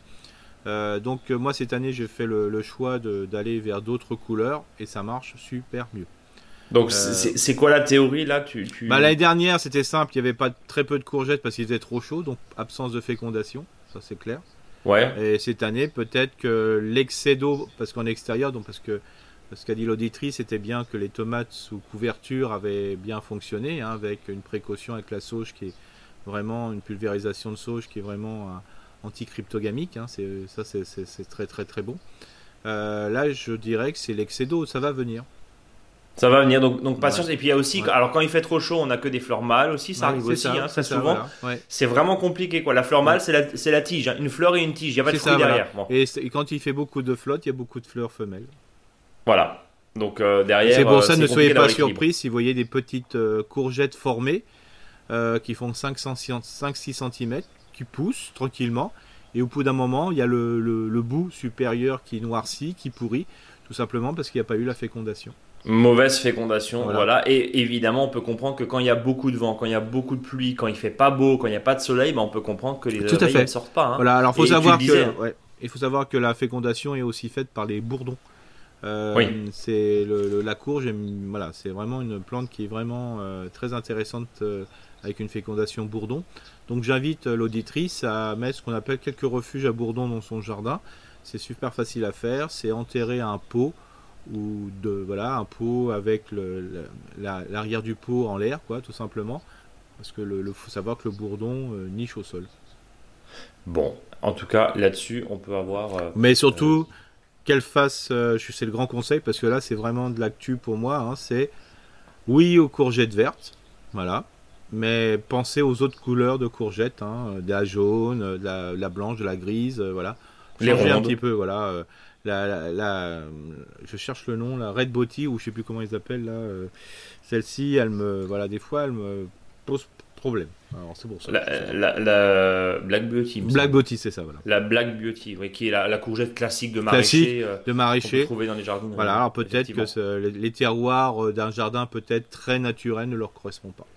donc moi cette année j'ai fait le, choix d'aller vers d'autres couleurs et ça marche super mieux. Donc c'est quoi la théorie là? Tu, Bah, L'année dernière c'était simple, il n'y avait pas très peu de courgettes parce qu'ils étaient trop chauds, donc absence de fécondation, ça c'est clair. Et cette année, peut-être que l'excès d'eau, parce qu'en extérieur, donc parce que ce qu'a dit l'auditrice, c'était bien que les tomates sous couverture avaient bien fonctionné, hein, avec une précaution avec la sauge qui est vraiment une pulvérisation de sauge qui est vraiment euh, anti-cryptogamique. Hein, ça, c'est très très très bon. Euh, là, je dirais que c'est l'excès d'eau, ça va venir. Ça va venir, donc, donc patience. Et puis il y a aussi, alors quand il fait trop chaud, on a que des fleurs mâles aussi, ça arrive aussi, hein, très souvent. C'est vraiment compliqué quoi. La fleur mâle, c'est la, la, tige, hein. une fleur et une tige, il n'y a pas de fruit derrière. Et, quand il fait beaucoup de flotte, il y a beaucoup de fleurs femelles. Voilà. Donc euh, derrière. C'est pour ça, euh, ne soyez pas surpris si vous voyez des petites euh, courgettes formées qui font 5-6 cm, qui poussent tranquillement. Et au bout d'un moment, il y a le, le, le bout supérieur qui noircit, qui pourrit, tout simplement parce qu'il n'y a pas eu la fécondation. Mauvaise fécondation, voilà. Et évidemment, on peut comprendre que quand il y a beaucoup de vent, quand il y a beaucoup de pluie, quand il fait pas beau, quand il n'y a pas de soleil, ben on peut comprendre que les Tout ne sortent pas. Hein. Voilà, alors faut savoir que, il faut savoir que la fécondation est aussi faite par les bourdons. Euh, oui. C'est la courge, voilà, c'est vraiment une plante qui est vraiment euh, très intéressante euh, avec une fécondation bourdon. Donc j'invite l'auditrice à mettre ce qu'on appelle quelques refuges à bourdon dans son jardin. C'est super facile à faire. C'est enterrer un pot ou de voilà un pot avec l'arrière du pot en l'air, quoi, tout simplement. Parce que le, faut savoir que le bourdon niche au sol. Bon, en tout cas là-dessus, on peut avoir. Mais surtout qu'elle fasse, euh, c'est le grand conseil parce que là c'est vraiment de l'actu pour moi, hein, c'est oui aux courgettes vertes, voilà, mais pensez aux autres couleurs de courgettes, hein, de la jaune, de la, blanche, de la grise, euh, voilà. Changer un petit peu, voilà. Euh, la, je cherche le nom, la Red Botty, ou je sais plus comment ils appellent là. Celle-ci, elle me, voilà, des fois, elle me pose problème. Alors c'est pour ça. La, Black Beauty. Black Beauty, c'est ça, voilà. La Black Beauty, oui, qui est la, courgette classique de maraîcher. Euh, de maraîcher. Trouver dans les jardins. Voilà, alors peut-être que les, terroirs euh, d'un jardin peut-être très naturel ne leur correspondent pas.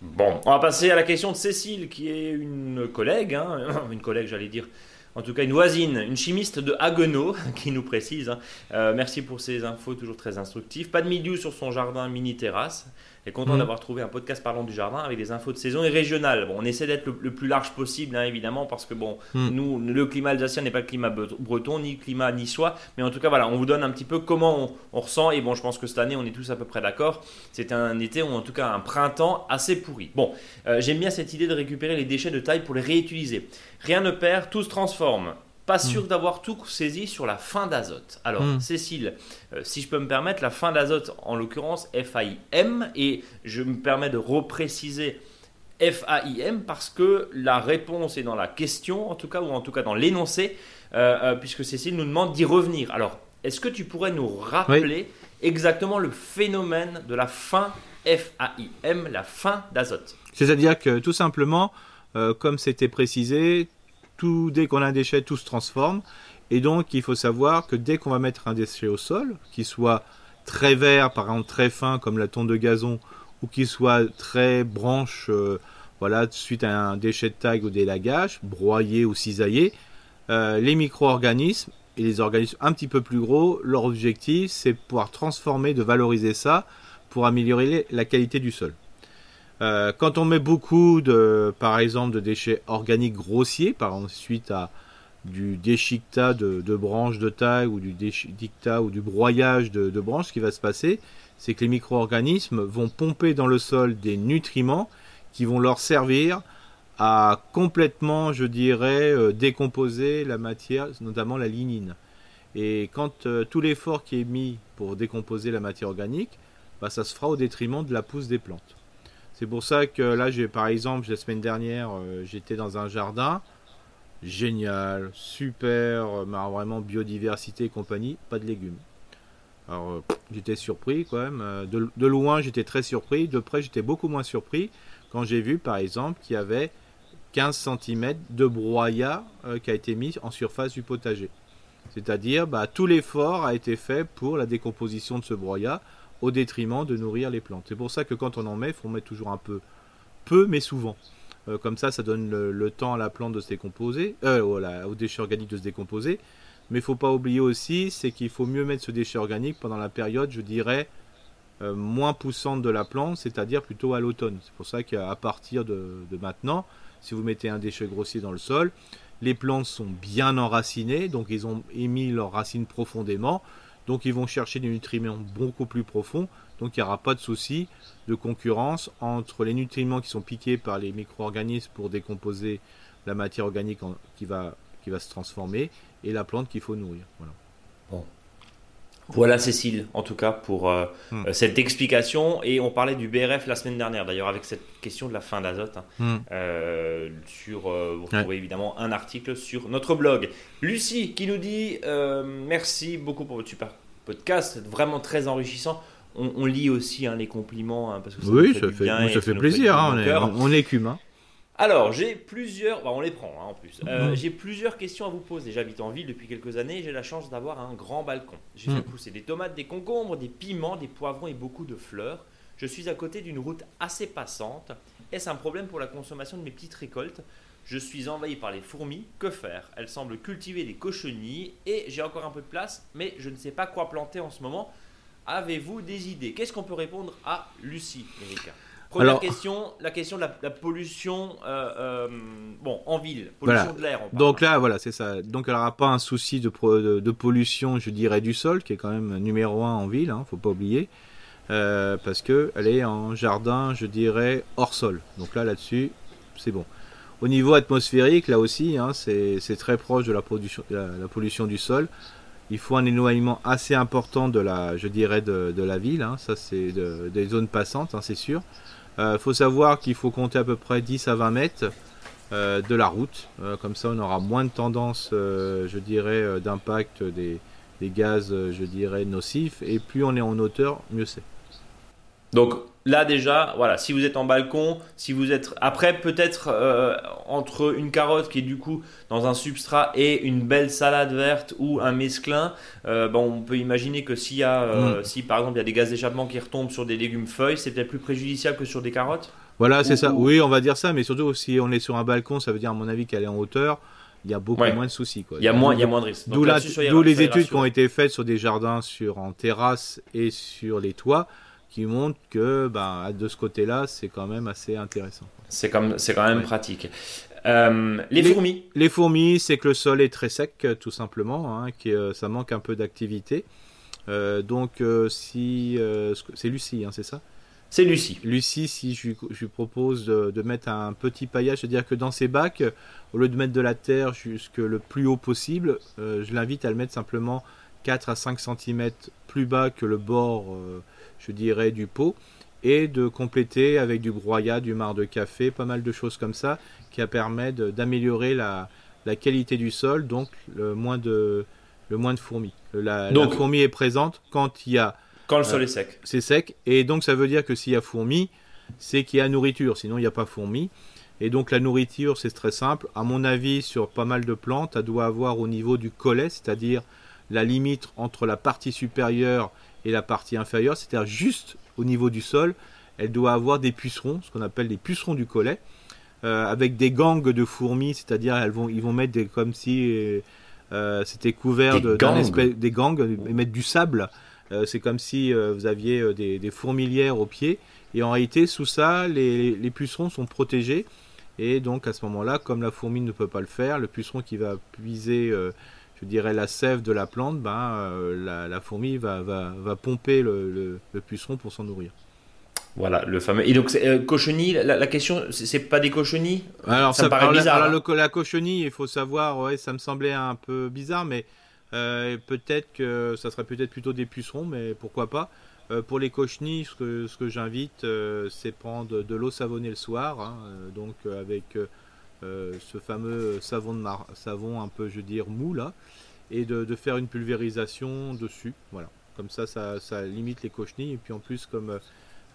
Bon, on va passer à la question de Cécile, qui est une collègue, hein, une collègue, j'allais dire. En tout cas, une voisine, une chimiste de Haguenau, qui nous précise. Hein. Euh, merci pour ces infos toujours très instructives. Pas de milieu sur son jardin mini terrasse et content mmh. d'avoir trouvé un podcast parlant du jardin avec des infos de saison et régionales. Bon, on essaie d'être le, plus large possible, hein, évidemment, parce que bon, mmh. nous, le climat alsacien n'est pas le climat breton, ni le climat niçois, mais en tout cas, voilà, on vous donne un petit peu comment on, ressent. Et bon, je pense que cette année, on est tous à peu près d'accord. C'était un été ou en tout cas un printemps assez pourri. Bon, euh, j'aime bien cette idée de récupérer les déchets de taille pour les réutiliser. Rien ne perd, tout se transforme. Pas sûr hmm. d'avoir tout saisi sur la fin d'azote. Alors, hmm. Cécile, euh, si je peux me permettre, la fin d'azote, en l'occurrence FAIM, et je me permets de repréciser FAIM parce que la réponse est dans la question, en tout cas, ou en tout cas dans l'énoncé, euh, euh, puisque Cécile nous demande d'y revenir. Alors, est-ce que tu pourrais nous rappeler exactement le phénomène de la fin FAIM, la fin d'azote? C'est-à-dire que tout simplement, comme c'était précisé, tout, dès qu'on a un déchet, tout se transforme. Et donc, il faut savoir que dès qu'on va mettre un déchet au sol, qu'il soit très vert, par exemple très fin, comme la tonte de gazon, ou qu'il soit très branche, euh, voilà, suite à un déchet de taille ou d'élagage, broyé ou cisaillé, euh, les micro-organismes et les organismes un petit peu plus gros, leur objectif, c'est pouvoir transformer, de valoriser ça pour améliorer la qualité du sol. Euh, quand on met beaucoup de, par exemple, de déchets organiques grossiers, par exemple suite à du déchiquetat de, branches de taille ou du déchiquetat ou du broyage de, branches, ce qui va se passer, c'est que les micro-organismes vont pomper dans le sol des nutriments qui vont leur servir à complètement, je dirais, euh, décomposer la matière, notamment la lignine. Et quand euh, tout l'effort qui est mis pour décomposer la matière organique, bah, ça se fera au détriment de la pousse des plantes. C'est pour ça que là, j'ai par exemple, la semaine dernière, euh, j'étais dans un jardin. Génial, super, euh, vraiment biodiversité et compagnie, pas de légumes. Alors, euh, j'étais surpris quand même. De, loin, j'étais très surpris. De près, j'étais beaucoup moins surpris quand j'ai vu, par exemple, qu'il y avait 15 cm de broyat qui a été mis en surface du potager. C'est-à-dire, bah, tout l'effort a été fait pour la décomposition de ce broyat au détriment de nourrir les plantes. C'est pour ça que quand on en met, il faut mettre toujours un peu, peu mais souvent. Euh, comme ça, ça donne le, temps à la plante de se décomposer, euh, aux déchets organiques de se décomposer. Mais il faut pas oublier aussi, c'est qu'il faut mieux mettre ce déchet organique pendant la période, je dirais, euh, moins poussante de la plante, c'est-à-dire plutôt à l'automne. C'est pour ça qu'à partir de, de, maintenant, si vous mettez un déchet grossier dans le sol, les plantes sont bien enracinées, donc ils ont émis leurs racines profondément. Donc ils vont chercher des nutriments beaucoup plus profonds. Donc il n'y aura pas de souci de concurrence entre les nutriments qui sont piqués par les micro-organismes pour décomposer la matière organique qui, va, qui va se transformer et la plante qu'il faut nourrir. Voilà. Bon. Voilà Cécile, en tout cas, pour euh, hmm. euh, cette explication. Et on parlait du BRF la semaine dernière, d'ailleurs, avec cette question de la fin d'azote. Hein. Hmm. Euh, sur, vous trouvez évidemment un article sur notre blog. Lucie qui nous dit merci beaucoup pour votre super podcast, vraiment très enrichissant. On, lit aussi hein, les compliments, hein, parce que oui, ça fait, ça fait plaisir, on, est, on, écume. Alors, j'ai plusieurs. on les prend hein, en plus. Euh, j'ai plusieurs questions à vous poser. J'habite en ville depuis quelques années. J'ai la chance d'avoir un grand balcon. J'ai fait pousser des tomates, des concombres, des piments, des poivrons et beaucoup de fleurs. Je suis à côté d'une route assez passante. Est-ce un problème pour la consommation de mes petites récoltes? Je suis envahi par les fourmis. Que faire? Elles semblent cultiver des cochenilles et j'ai encore un peu de place, mais je ne sais pas quoi planter en ce moment. Avez-vous des idées? Qu'est-ce qu'on peut répondre à Lucie, Erika Première question, la question de la, pollution euh, euh, bon, en ville, pollution de l'air. Donc là, voilà, c'est ça. Donc elle n'aura pas un souci de, de, pollution, je dirais, du sol, qui est quand même numéro un en ville, hein, faut pas oublier. Euh, parce qu'elle est en jardin, je dirais, hors sol. Donc là, là-dessus, c'est bon. Au niveau atmosphérique, là aussi, hein, c'est très proche de la, pollution, la, pollution du sol. Il faut un éloignement assez important de la, je dirais, de, la ville. Hein. Ça, c'est des zones passantes, c'est sûr. Il euh, faut savoir qu'il faut compter à peu près 10 à 20 mètres euh, de la route. Euh, comme ça, on aura moins de tendance, je dirais, d'impact des, gaz, je dirais, nocifs. Et plus on est en hauteur, mieux c'est. Donc là déjà, voilà, si vous êtes en balcon, si vous êtes après peut-être euh, entre une carotte qui est du coup dans un substrat et une belle salade verte ou un mesclin, euh, bon, on peut imaginer que s'il y a, euh, mm. si par exemple il y a des gaz d'échappement qui retombent sur des légumes feuilles, c'est peut-être plus préjudiciable que sur des carottes? Voilà, c'est ça. Oui, on va dire ça, mais surtout si on est sur un balcon, ça veut dire à mon avis qu'elle est en hauteur. Il y a beaucoup moins de soucis. Il y a moins, il y a moins de risques. D'où les études qui ont été faites sur des jardins, sur en terrasse et sur les toits qui montre que bah, de ce côté-là, c'est quand même assez intéressant. C'est comme, c'est quand même pratique. Euh, les, fourmis Les fourmis, c'est que le sol est très sec, tout simplement, hein, que euh, ça manque un peu d'activité. Euh, donc, si. c'est Lucie, hein, c'est ça? C'est Lucie. Lucie, si je lui, propose de, de, mettre un petit paillage, c'est-à-dire que dans ses bacs, au lieu de mettre de la terre jusque le plus haut possible, je l'invite à le mettre simplement 4 à 5 cm plus bas que le bord je dirais, du pot, et de compléter avec du broyat, du marc de café, pas mal de choses comme ça, qui permettent d'améliorer la, qualité du sol, donc le moins de, le moins de fourmis. La, fourmi est présente quand il y a... Quand le sol est sec. C'est sec, et donc ça veut dire que s'il y a fourmis, c'est qu'il y a nourriture, sinon il n'y a pas fourmis. Et donc la nourriture, c'est très simple. À mon avis, sur pas mal de plantes, elle doit avoir au niveau du collet, c'est-à-dire la limite entre la partie supérieure et la partie inférieure, c'est-à-dire juste au niveau du sol, elle doit avoir des pucerons, ce qu'on appelle des pucerons du collet, euh, avec des gangs de fourmis, c'est-à-dire elles vont, ils vont mettre des, comme si euh, c'était couvert de, espèce, des gangs, et mettre du sable. Euh, c'est comme si vous aviez des, fourmilières au pied. Et en réalité, sous ça, les, les pucerons sont protégés. Et donc à ce moment-là, comme la fourmi ne peut pas le faire, le puceron qui va puiser je dirais, la sève de la plante, ben, euh, la, fourmi va, va, va pomper le, le, puceron pour s'en nourrir. Voilà, le fameux. Et donc, euh, cochenille, la, la, question, c'est pas des cochenilles Alors, ça, me paraît bizarre. Alors, hein. la cochenille, il faut savoir, ouais, ça me semblait un peu bizarre, mais euh, peut-être que ça serait peut-être plutôt des pucerons, mais pourquoi pas. pour les cochenilles, ce que, ce que j'invite, c'est prendre de l'eau savonnée le soir, hein, donc avec euh, ce fameux savon, de savon un peu, je veux dire, mou là, et de, faire une pulvérisation dessus. Voilà. Comme ça, ça, limite les cochenilles. Et puis en plus, comme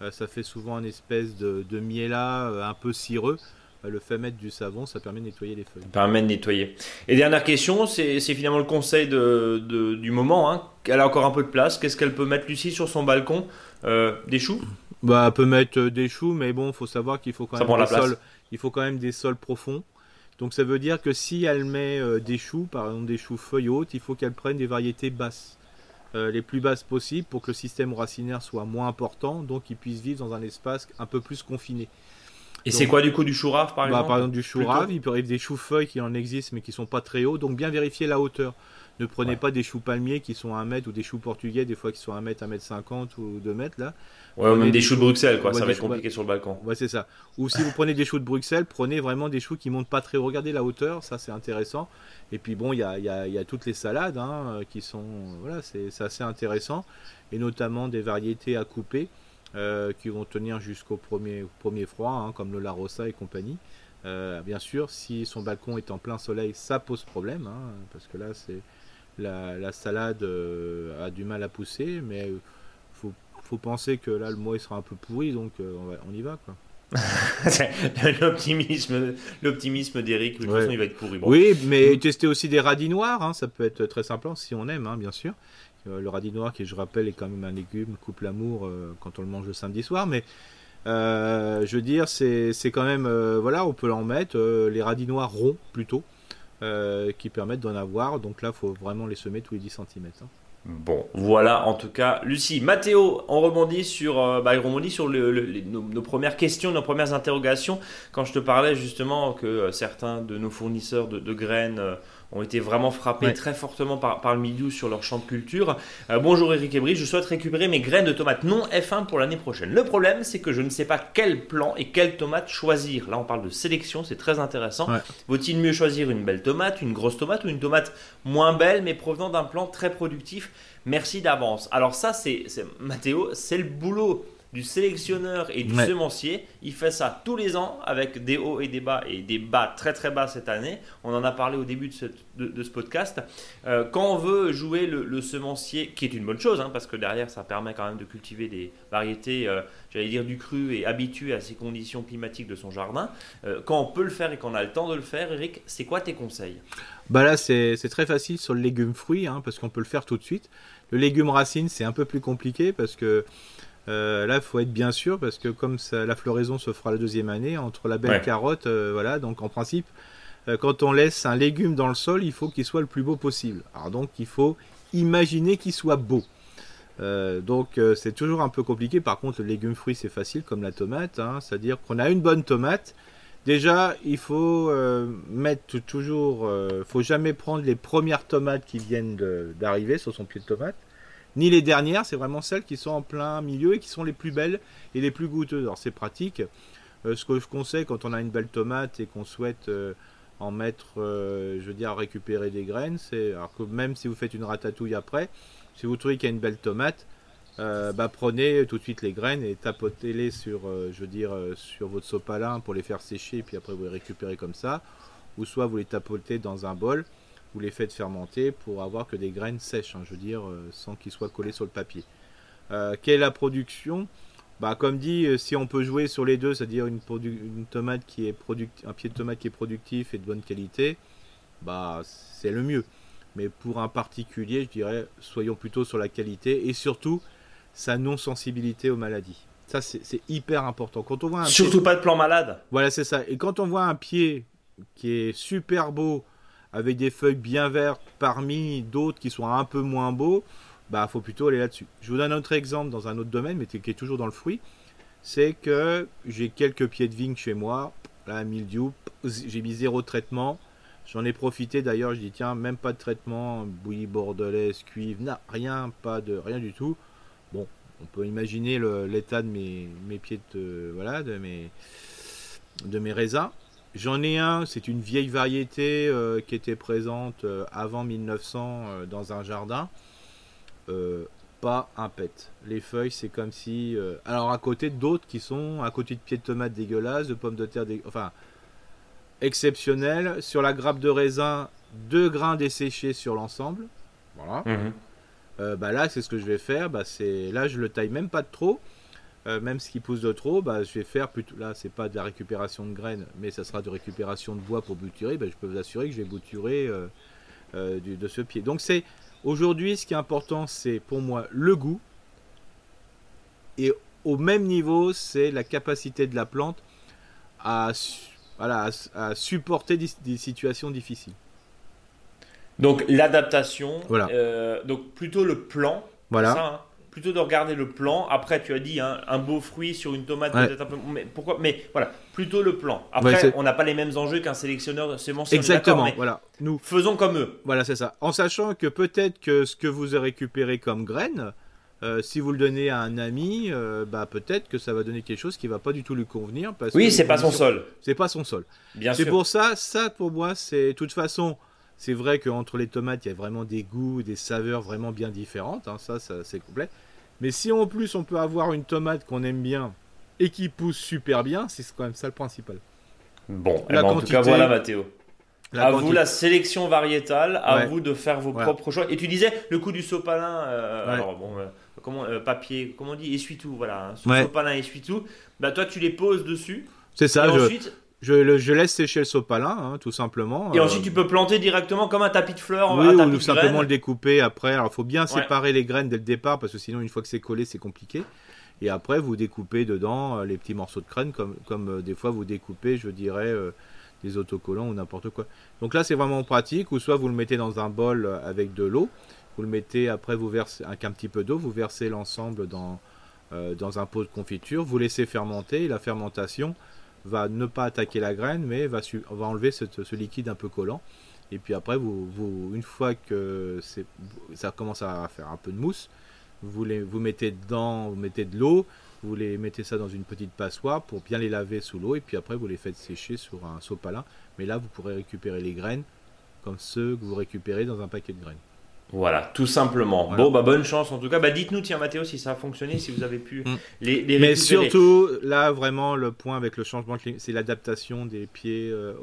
euh, ça fait souvent une espèce de, de miela euh, un peu cireux, le fait mettre du savon, ça permet de nettoyer les feuilles. Ça permet de nettoyer. Et dernière question, c'est finalement le conseil de, du moment. Hein. Elle a encore un peu de place. Qu'est-ce qu'elle peut mettre, Lucie, sur son balcon? Des choux? Bah, Elle peut mettre des choux, mais bon, il faut savoir qu'il faut quand même des sols il faut quand même des sols profonds. Donc ça veut dire que si elle met euh, des choux, par exemple des choux feuilles hautes, il faut qu'elle prenne des variétés basses. Euh, les plus basses possibles pour que le système racinaire soit moins important, donc il puisse vivre dans un espace un peu plus confiné. Et c'est quoi du coup du chou rave par bah, exemple Par exemple du chou rave, il peut arriver des choux feuilles qui en existent mais qui sont pas très hauts, donc bien vérifier la hauteur. Ne prenez pas des choux palmiers qui sont à 1 mètre ou des choux portugais des fois qui sont à 1 mètre, 1 mètre 50 ou 2 mètres là. Ouais, ou même des choux de Bruxelles, quoi. ça va être compliqué sur le balcon. Ouais, c'est ça. Ou si vous prenez des choux de Bruxelles, prenez vraiment des choux qui montent pas très haut. Regardez la hauteur, ça c'est intéressant. Et puis bon, il y a, y, a, y a, toutes les salades hein, qui sont. Voilà, c'est assez intéressant. Et notamment des variétés à couper euh, qui vont tenir jusqu'au premier, premier froid, hein, comme le Larossa et compagnie. Euh, bien sûr, si son balcon est en plein soleil, ça pose problème, hein, parce que là, c'est la, la, salade euh, a du mal à pousser, mais faut faut penser que là le mois il sera un peu pourri, donc euh, on, y va quoi. l'optimisme, l'optimisme d'Eric, de toute façon, il va être pourri. Oui, mais tester aussi des radis noirs, hein, ça peut être très simple si on aime, hein, bien sûr. Euh, le radis noir, qui je rappelle est quand même un légume, coupe l'amour euh, quand on le mange le samedi soir, mais euh, je veux dire, c'est quand même, voilà, on peut en mettre les radis noirs ronds plutôt, qui permettent d'en avoir. Donc là, il faut vraiment les semer tous les 10 cm. Hein. Bon, voilà en tout cas Lucie. Mathéo, on rebondit sur, bah, on rebondit sur nos, premières questions, nos premières interrogations. Quand je te parlais justement que certains de nos fournisseurs de graines ont été vraiment frappés très fortement par, par, le milieu sur leur champ de culture. Euh, bonjour Eric Ebry, je souhaite récupérer mes graines de tomates non F1 pour l'année prochaine. Le problème, c'est que je ne sais pas quel plan et quelle tomate choisir. Là, on parle de sélection, c'est très intéressant. Vaut-il mieux choisir une belle tomate, une grosse tomate ou une tomate moins belle mais provenant d'un plan très productif? Merci d'avance. Alors ça, c'est Mathéo, c'est le boulot du sélectionneur et du semencier. Il fait ça tous les ans avec des hauts et des bas et des bas très très bas cette année. On en a parlé au début de ce, de, ce podcast. Euh, quand on veut jouer le, semencier, qui est une bonne chose, hein, parce que derrière ça permet quand même de cultiver des variétés, euh, j'allais dire du cru et habituées à ces conditions climatiques de son jardin, euh, quand on peut le faire et qu'on a le temps de le faire, Eric, c'est quoi tes conseils? Bah là, c'est très facile sur le légume fruit, hein, parce qu'on peut le faire tout de suite. Le légume racine, c'est un peu plus compliqué parce que euh, là, il faut être bien sûr parce que comme ça, la floraison se fera la deuxième année entre la belle carotte, euh, voilà. Donc en principe, euh, quand on laisse un légume dans le sol, il faut qu'il soit le plus beau possible. Alors donc il faut imaginer qu'il soit beau. donc c'est toujours un peu compliqué. Par contre, le légume fruit c'est facile comme la tomate, hein. c'est-à-dire qu'on a une bonne tomate. Déjà, il faut mettre toujours, faut jamais prendre les premières tomates qui viennent d'arriver sur son pied de tomate ni les dernières, c'est vraiment celles qui sont en plein milieu et qui sont les plus belles et les plus goûteuses. Alors c'est pratique. Euh, ce que je conseille quand on a une belle tomate et qu'on souhaite euh, en mettre, euh, je veux dire, récupérer des graines, c'est alors que même si vous faites une ratatouille après, si vous trouvez qu'il y a une belle tomate, bah, prenez tout de suite les graines et tapotez-les sur, je veux dire, sur votre sopalin pour les faire sécher et puis après vous les récupérez comme ça, ou soit vous les tapotez dans un bol vous les faites fermenter pour avoir que des graines sèches, hein, je veux dire, euh, sans qu'ils soient collés sur le papier. Euh, quelle est la production? Bah, Comme dit, euh, si on peut jouer sur les deux, c'est-à-dire une, une, tomate qui est un pied de tomate qui est productif et de bonne qualité, bah, c'est le mieux. Mais pour un particulier, je dirais, soyons plutôt sur la qualité et surtout sa non-sensibilité aux maladies. Ça, c'est hyper important. Quand on voit Surtout pas de plan malade. Voilà, c'est ça. Et quand on voit un pied qui est super beau, avec des feuilles bien vertes parmi d'autres qui sont un peu moins beaux, bah faut plutôt aller là-dessus. Je vous donne un autre exemple dans un autre domaine, mais qui est toujours dans le fruit. C'est que j'ai quelques pieds de vigne chez moi, là, mildiou, j'ai mis zéro traitement. J'en ai profité d'ailleurs, je dis tiens, même pas de traitement, bouillie bordelaise, cuivre, rien, pas de rien du tout. Bon, on peut imaginer l'état de mes, mes pieds de voilà, de mes de mes raisins. J'en ai un, c'est une vieille variété euh, qui était présente euh, avant 1900 euh, dans un jardin. pas un pet. Les feuilles, c'est comme si. alors à côté d'autres qui sont à côté de pieds de tomates dégueulasses, de pommes de terre, enfin exceptionnelles. Sur la grappe de raisin, deux grains desséchés sur l'ensemble. Voilà. Mhm. bah là, c'est ce que je vais faire. Bah, c'est là, je le taille même pas de trop. Euh, même ce qui pousse de trop, bah, je vais faire plutôt. Là, c'est pas de la récupération de graines, mais ça sera de récupération de bois pour bouturer. Bah, je peux vous assurer que je vais bouturer euh, euh, de ce pied. Donc, c'est aujourd'hui, ce qui est important, c'est pour moi le goût. Et au même niveau, c'est la capacité de la plante à, voilà, à, supporter des, situations difficiles. Donc, l'adaptation. Voilà. donc, plutôt le plan. Voilà. Ça, hein? Plutôt de regarder le plan. Après, tu as dit hein, un beau fruit sur une tomate, peut-être un peu. Mais pourquoi Mais voilà, plutôt le plan. Après, on n'a pas les mêmes enjeux qu'un sélectionneur sémencier. Exactement. voilà. Nous faisons comme eux. Voilà, c'est ça. En sachant que peut-être que ce que vous avez récupéré comme graine, euh, si vous le donnez à un ami, euh, bah peut-être que ça va donner quelque chose qui va pas du tout lui convenir. Parce oui, c'est pas son sol. C'est pas son sol. Bien sûr. C'est pour ça, ça pour moi, c'est de toute façon. C'est vrai qu'entre les tomates, il y a vraiment des goûts, des saveurs vraiment bien différentes. Hein. ça, ça c'est complet. Mais si en plus on peut avoir une tomate qu'on aime bien et qui pousse super bien, c'est quand même ça le principal. Bon, eh ben, en tout cas, voilà Mathéo. à vous la sélection variétale, à vous de faire vos propres choix. Et tu disais le coup du sopalin, alors bon, comment papier, comment on dit, essuie-tout, voilà, hein, sopalin essuie-tout. Bah toi tu les poses dessus. C'est ça. je... ensuite, je, laisse sécher le sopalin, hein, tout simplement. Et ensuite, tu peux planter directement comme un tapis de fleurs. Oui, ou simplement le découper après. Alors, il faut bien séparer les graines dès le départ, parce que sinon, une fois que c'est collé, c'est compliqué. Et après, vous découpez dedans euh, les petits morceaux de crâne, comme, comme euh, des fois vous découpez, je dirais, euh, des autocollants ou n'importe quoi. Donc là, c'est vraiment pratique. Ou soit vous le mettez dans un bol avec de l'eau. Vous le mettez, après, vous versez avec un petit peu d'eau, vous versez l'ensemble dans, dans un pot de confiture. Vous laissez fermenter. Et la fermentation va ne pas attaquer la graine, mais va, va enlever ce liquide un peu collant. Et puis après, vous, vous une fois que ça commence à faire un peu de mousse, vous, les, vous mettez dedans, vous mettez de l'eau, vous les mettez ça dans une petite passoire pour bien les laver sous l'eau, et puis après vous les faites sécher sur un sopalin. Mais là, vous pourrez récupérer les graines comme ceux que vous récupérez dans un paquet de graines. Voilà, tout simplement. Bon, bah bonne chance en tout cas. Bah dites-nous, tiens Mathéo, si ça a fonctionné, si vous avez pu mm. les, les, récupérer. Mais surtout, là vraiment, le point avec le changement, c'est l'adaptation des pieds euh,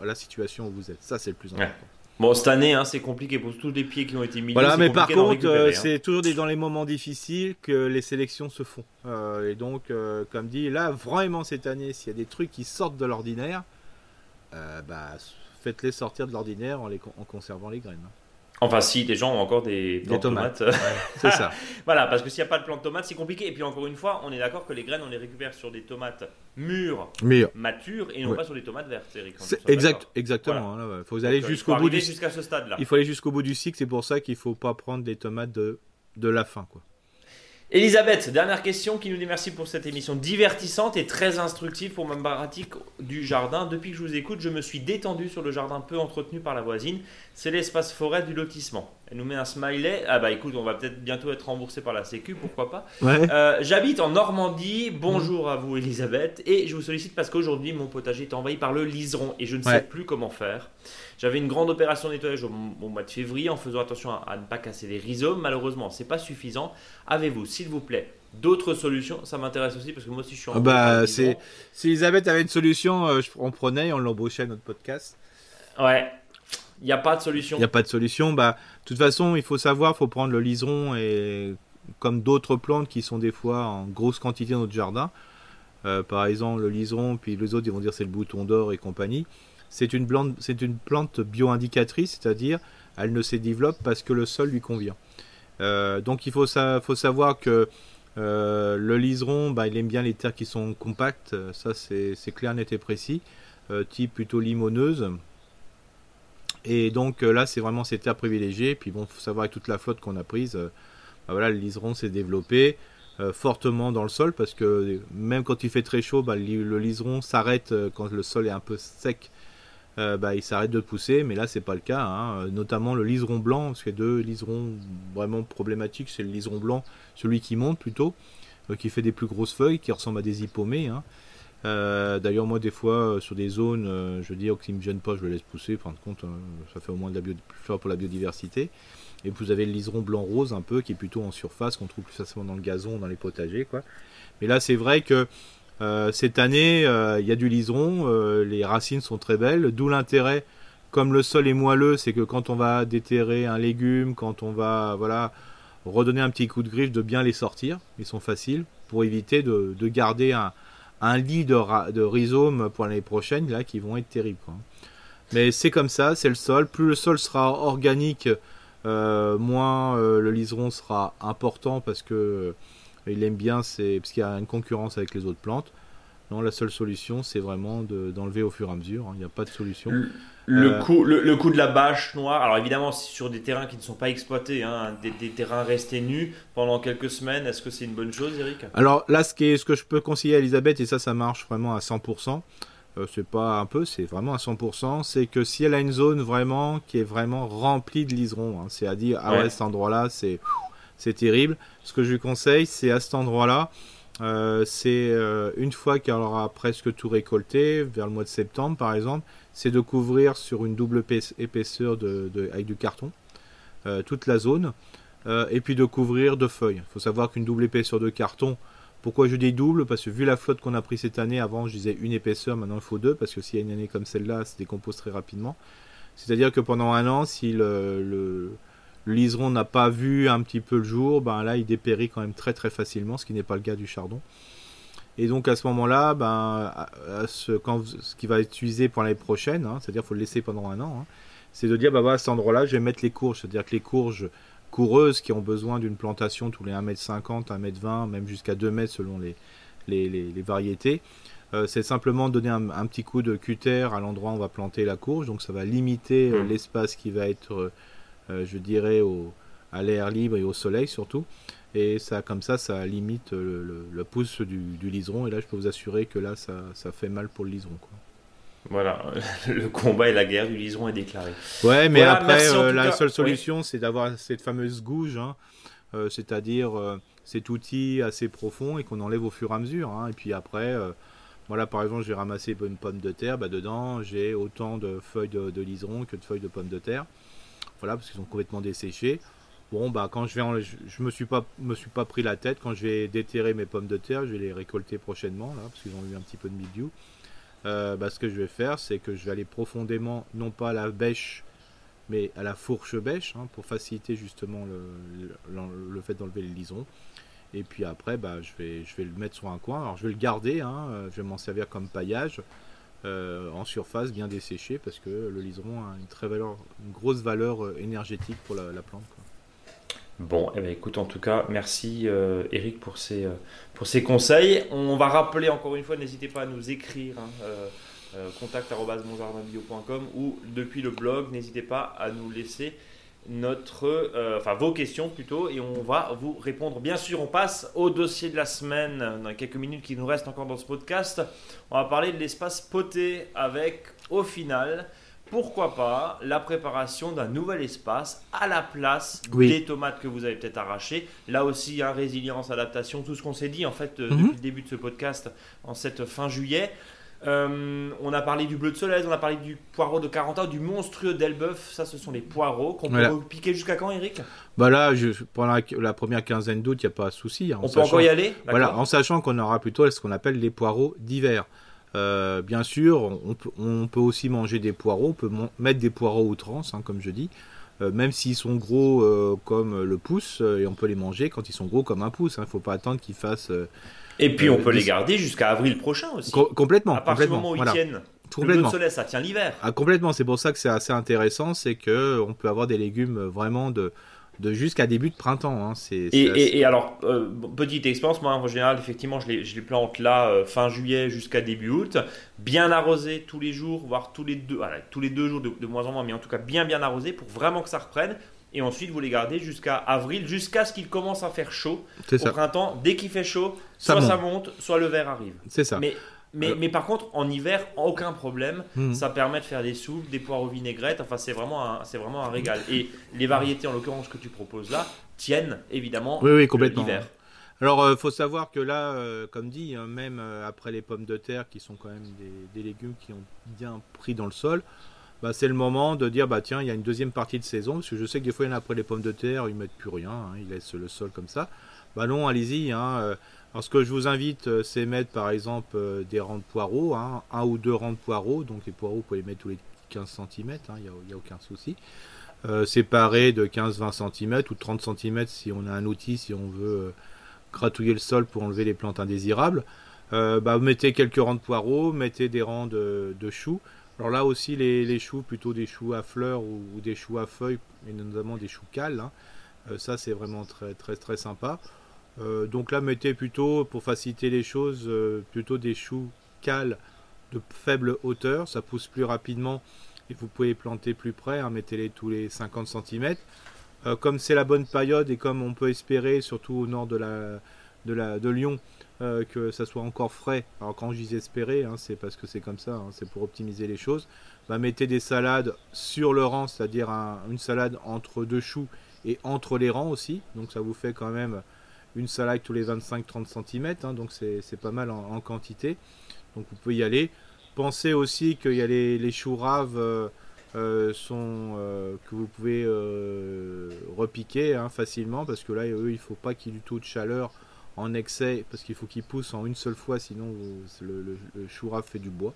à la situation où vous êtes. Ça, c'est le plus important. Bon, cette année, hein, c'est compliqué pour tous les pieds qui ont été mis. Voilà, mais par contre, euh, hein. c'est toujours dans les moments difficiles que les sélections se font. Euh, et donc, comme dit, là, vraiment cette année, s'il y a des trucs qui sortent de l'ordinaire, bah, faites-les sortir de l'ordinaire en, en conservant les graines. Hein. Enfin, si des gens ont encore des, tomates. c'est ça. voilà, parce que s'il n'y a pas de plants de tomates, c'est compliqué. Et puis encore une fois, on est d'accord que les graines, on les récupère sur des tomates mûres, matures, et non pas sur des tomates vertes, Eric. exact, exactement. Il hein, faut aller euh, jusqu'au bout du. jusqu'à ce stade-là. Il faut aller jusqu'au bout du cycle. C'est pour ça qu'il ne faut pas prendre des tomates de, de la fin, quoi. Elisabeth, dernière question qui nous dit merci pour cette émission divertissante et très instructive pour ma pratique du jardin. Depuis que je vous écoute, je me suis détendu sur le jardin peu entretenu par la voisine. C'est l'espace forêt du lotissement. Elle nous met un smiley. Ah bah écoute, on va peut-être bientôt être remboursé par la Sécu, pourquoi pas. Euh, j'habite en Normandie. Bonjour à vous Elisabeth. Et je vous sollicite parce qu'aujourd'hui mon potager est envahi par le liseron et je ne sais plus comment faire. J'avais une grande opération de nettoyage au, mois de février en faisant attention à, ne pas casser les rhizomes. Malheureusement, c'est pas suffisant. Avez-vous, s'il vous plaît, d'autres solutions? Ça m'intéresse aussi parce que moi aussi je suis en. Ah bah, c'est si Elisabeth avait une solution, euh, on prenait et on l'embauchait à notre podcast. Ouais. Il n'y a pas de solution. Il n'y a pas de solution. Bah, toute façon, il faut savoir, il faut prendre le liseron et comme d'autres plantes qui sont des fois en grosse quantité dans notre jardin. Euh, par exemple, le liseron, puis les autres, ils vont dire c'est le bouton d'or et compagnie. C'est une plante, c'est une plante bio-indicatrice, c'est-à-dire elle ne se développe parce que le sol lui convient. Euh, donc il faut, savoir que euh, le liseron, bah, il aime bien les terres qui sont compactes, ça c'est, clair, net et précis, type plutôt limoneuse. Et donc là c'est vraiment ces terres privilégiées. Puis bon, faut savoir avec toute la flotte qu'on a prise, bah, voilà, le liseron s'est développé. fortement dans le sol parce que même quand il fait très chaud, bah, le liseron s'arrête quand le sol est un peu sec euh, bah, il s'arrête de pousser, mais là c'est pas le cas, hein. notamment le liseron blanc, parce qu'il y a deux liserons vraiment problématiques, c'est le liseron blanc, celui qui monte plutôt, euh, qui fait des plus grosses feuilles, qui ressemble à des hippomées. Hein. Euh, d'ailleurs moi des fois sur des zones, je dis oh, qui me gêne pas, je le laisse pousser, fin de compte ça fait au moins de la plus pour la biodiversité. Et vous avez le liseron blanc rose un peu qui est plutôt en surface, qu'on trouve plus facilement dans le gazon, dans les potagers quoi. Mais là c'est vrai que euh, cette année, euh, il y a du liseron, euh, les racines sont très belles, d'où l'intérêt, comme le sol est moelleux, c'est que quand on va déterrer un légume, quand on va voilà redonner un petit coup de griffe, de bien les sortir, ils sont faciles, pour éviter de, garder un, lit de, de rhizomes pour l'année prochaine, là, qui vont être terribles. Mais c'est comme ça, c'est le sol. Plus le sol sera organique, moins le liseron sera important parce que il aime bien, c'est parce qu'il y a une concurrence avec les autres plantes. Non, la seule solution, c'est vraiment d'enlever au fur et à mesure. Hein. Il n'y a pas de solution. Le, euh, coup, le, coup de la bâche noire, alors évidemment, sur des terrains qui ne sont pas exploités, hein, des, terrains restés nus pendant quelques semaines, est-ce que c'est une bonne chose, Eric? Alors là, ce, qui est, ce que je peux conseiller à Elisabeth, et ça, ça marche vraiment à 100%, euh, c'est pas un peu, c'est vraiment à 100%, c'est que si elle a une zone vraiment qui est vraiment remplie de liserons, hein, c'est à dire, ah ouais, cet endroit-là, c'est c'est terrible. Ce que je lui conseille, c'est à cet endroit-là, euh, c'est euh, une fois qu'elle aura presque tout récolté, vers le mois de septembre par exemple, c'est de couvrir sur une double épaisseur de, avec du carton euh, toute la zone, et puis de couvrir de feuilles. Il faut savoir qu'une double épaisseur de carton Pourquoi je dis double? Parce que vu la flotte qu'on a pris cette année, avant je disais une épaisseur, maintenant il faut deux, parce que s'il y a une année comme celle-là, ça décompose très rapidement. C'est-à-dire que pendant un an, si le, liseron n'a pas vu un petit peu le jour, ben là il dépérit quand même très très facilement, ce qui n'est pas le cas du chardon. Et donc à ce moment-là, ben, ce, quand, ce qui va être utilisé pour l'année prochaine, hein, c'est-à-dire faut le laisser pendant un an, hein, c'est de dire bah, à cet endroit-là, je vais mettre les courges, c'est-à-dire que les courges coureuses qui ont besoin d'une plantation tous les 1m50, 1m20, même jusqu'à 2 mètres selon les, les, variétés, euh, c'est simplement donner un, petit coup de cutter à l'endroit où on va planter la courge, donc ça va limiter euh, mmh. l'espace qui va être, euh, je dirais, au, à l'air libre et au soleil surtout. Et ça, comme ça, ça limite le, pouce du, liseron. Et là, je peux vous assurer que là, ça, ça fait mal pour le liseron. Quoi. Voilà, le combat et la guerre du liseron est déclaré. Ouais, mais après, euh, la seule solution, c'est d'avoir cette fameuse gouge, hein. euh, c'est-à-dire euh, cet outil assez profond et qu'on enlève au fur et à mesure. Hein. et puis après, voilà, par exemple, j'ai ramassé une pomme de terre, bah, dedans, j'ai autant de feuilles de, liseron que de feuilles de pommes de terre. Voilà, parce qu'ils sont complètement desséchés. Bon, bah, quand je vais, je, me suis pas, me suis pas pris la tête. Quand je vais déterrer mes pommes de terre, je vais les récolter prochainement, là, parce qu'ils ont eu un petit peu de mildiou. Euh, bah, ce que je vais faire, c'est que je vais aller profondément, non pas à la bêche, mais à la fourche bêche, hein, pour faciliter justement le, fait d'enlever les lisons. Et puis après, bah, je, vais, je vais le mettre sur un coin. Alors je vais le garder, hein, euh, je vais m'en servir comme paillage euh, en surface, bien desséché, parce que le liseron a une, très grosse valeur énergétique pour la, plante. Bon, eh écoute, en tout cas, merci euh, Eric pour ces, euh, pour conseils. On va rappeler encore une fois, n'hésitez pas à nous écrire. Hein, euh, ou depuis le blog, n'hésitez pas à nous laisser notre, enfin vos questions plutôt, et on va vous répondre. Bien sûr, on passe au dossier de la semaine. Dans quelques minutes qui nous restent encore dans ce podcast, on va parler de l'espace poté avec, au final, pourquoi pas la préparation d'un nouvel espace à la place des tomates que vous avez peut-être arrachées. Là aussi, hein, résilience, adaptation, tout ce qu'on s'est dit en fait euh, mhm. depuis le début de ce podcast en cette fin juillet. Euh, on a parlé du bleu de soleil, on a parlé du poireau de 40 ans, du monstrueux d'Elbeuf. Ça, ce sont les poireaux qu'on peut piquer jusqu'à quand, Eric? Bah là, je, pendant la, première quinzaine d'août, il n'y a pas de souci. Hein, on peut encore y aller? Voilà, en sachant qu'on aura plutôt ce qu'on appelle les poireaux d'hiver. Euh, bien sûr, on peut, aussi manger des poireaux, on peut mettre des poireaux outrance, hein, comme je dis, euh, même s'ils sont gros comme le pouce, et on peut les manger quand ils sont gros comme un pouce. Il hein. ne faut pas attendre qu'ils fassent. Et puis on peut les garder jusqu'à avril prochain aussi. complètement. À partir du moment où ils tiennent. Le soleil, ça tient l'hiver. Ah, complètement. C'est pour ça que c'est assez intéressant, c'est que on peut avoir des légumes vraiment de de jusqu'à début de printemps. Hein. Et, alors, euh, petite expérience, moi en général, effectivement, je les, je les plante là euh, fin juillet jusqu'à début août, bien arrosé tous les jours, voire tous les deux, tous les deux jours de, moins en moins, mais en tout cas bien bien arrosé pour vraiment que ça reprenne. Et ensuite, vous les gardez jusqu'à avril, jusqu'à ce qu'il commence à faire chaud. Au printemps, dès qu'il fait chaud, soit ça monte, soit le verre arrive. C'est ça. Mais mais, mais, par contre, en hiver, aucun problème. Hmm. Ça permet de faire des soupes, des poires aux vinaigrettes. Enfin, c'est vraiment, un, c'est vraiment un régal. Et les variétés, en l'occurrence, que tu proposes là, tiennent évidemment oui, oui, complètement. l'hiver. Alors, il euh, faut savoir que là, euh, comme dit, hein, même euh, après les pommes de terre, qui sont quand même des, des légumes qui ont bien pris dans le sol, bah, c'est le moment de dire bah tiens, il y a une deuxième partie de saison. Parce que je sais que des fois, il y en a après les pommes de terre, ils mettent plus rien, hein, ils laissent le sol comme ça. Bah non, allez-y. Hein, alors ce que je vous invite, euh, c'est mettre par exemple euh, des rangs de poireaux, hein, un ou deux rangs de poireaux. Donc les poireaux, vous pouvez les mettre tous les 15 cm, il n'y a, aucun souci. Euh, séparés de 15-20 cm ou 30 cm si on a un outil, si on veut gratouiller le sol pour enlever les plantes indésirables. bah, mettez quelques rangs de poireaux, mettez des rangs de, choux. Alors là aussi, les, choux, plutôt des choux à fleurs ou, des choux à feuilles, et notamment des choux cales. Hein. ça, c'est vraiment très, très, très sympa. Euh, donc là, mettez plutôt, pour faciliter les choses, euh, plutôt des choux cales de faible hauteur. Ça pousse plus rapidement et vous pouvez planter plus près. Hein, Mettez-les tous les 50 cm. Euh, comme c'est la bonne période et comme on peut espérer, surtout au nord de Lyon, que ça soit encore frais. Alors quand je dis espérer, hein, c'est parce que c'est comme ça, hein, c'est pour optimiser les choses. Bah, mettez des salades sur le rang, c'est-à-dire une salade entre deux choux et entre les rangs aussi. Donc ça vous fait quand même une salade tous les 25-30 cm, hein, donc c'est pas mal en, quantité. Donc vous pouvez y aller. Pensez aussi qu'il y a les, choux raves euh, euh, euh, que vous pouvez repiquer facilement, parce que là, eux, il ne faut pas qu'il y ait du tout de chaleur en excès, parce qu'il faut qu'il pousse en une seule fois, sinon le, chou rave fait du bois.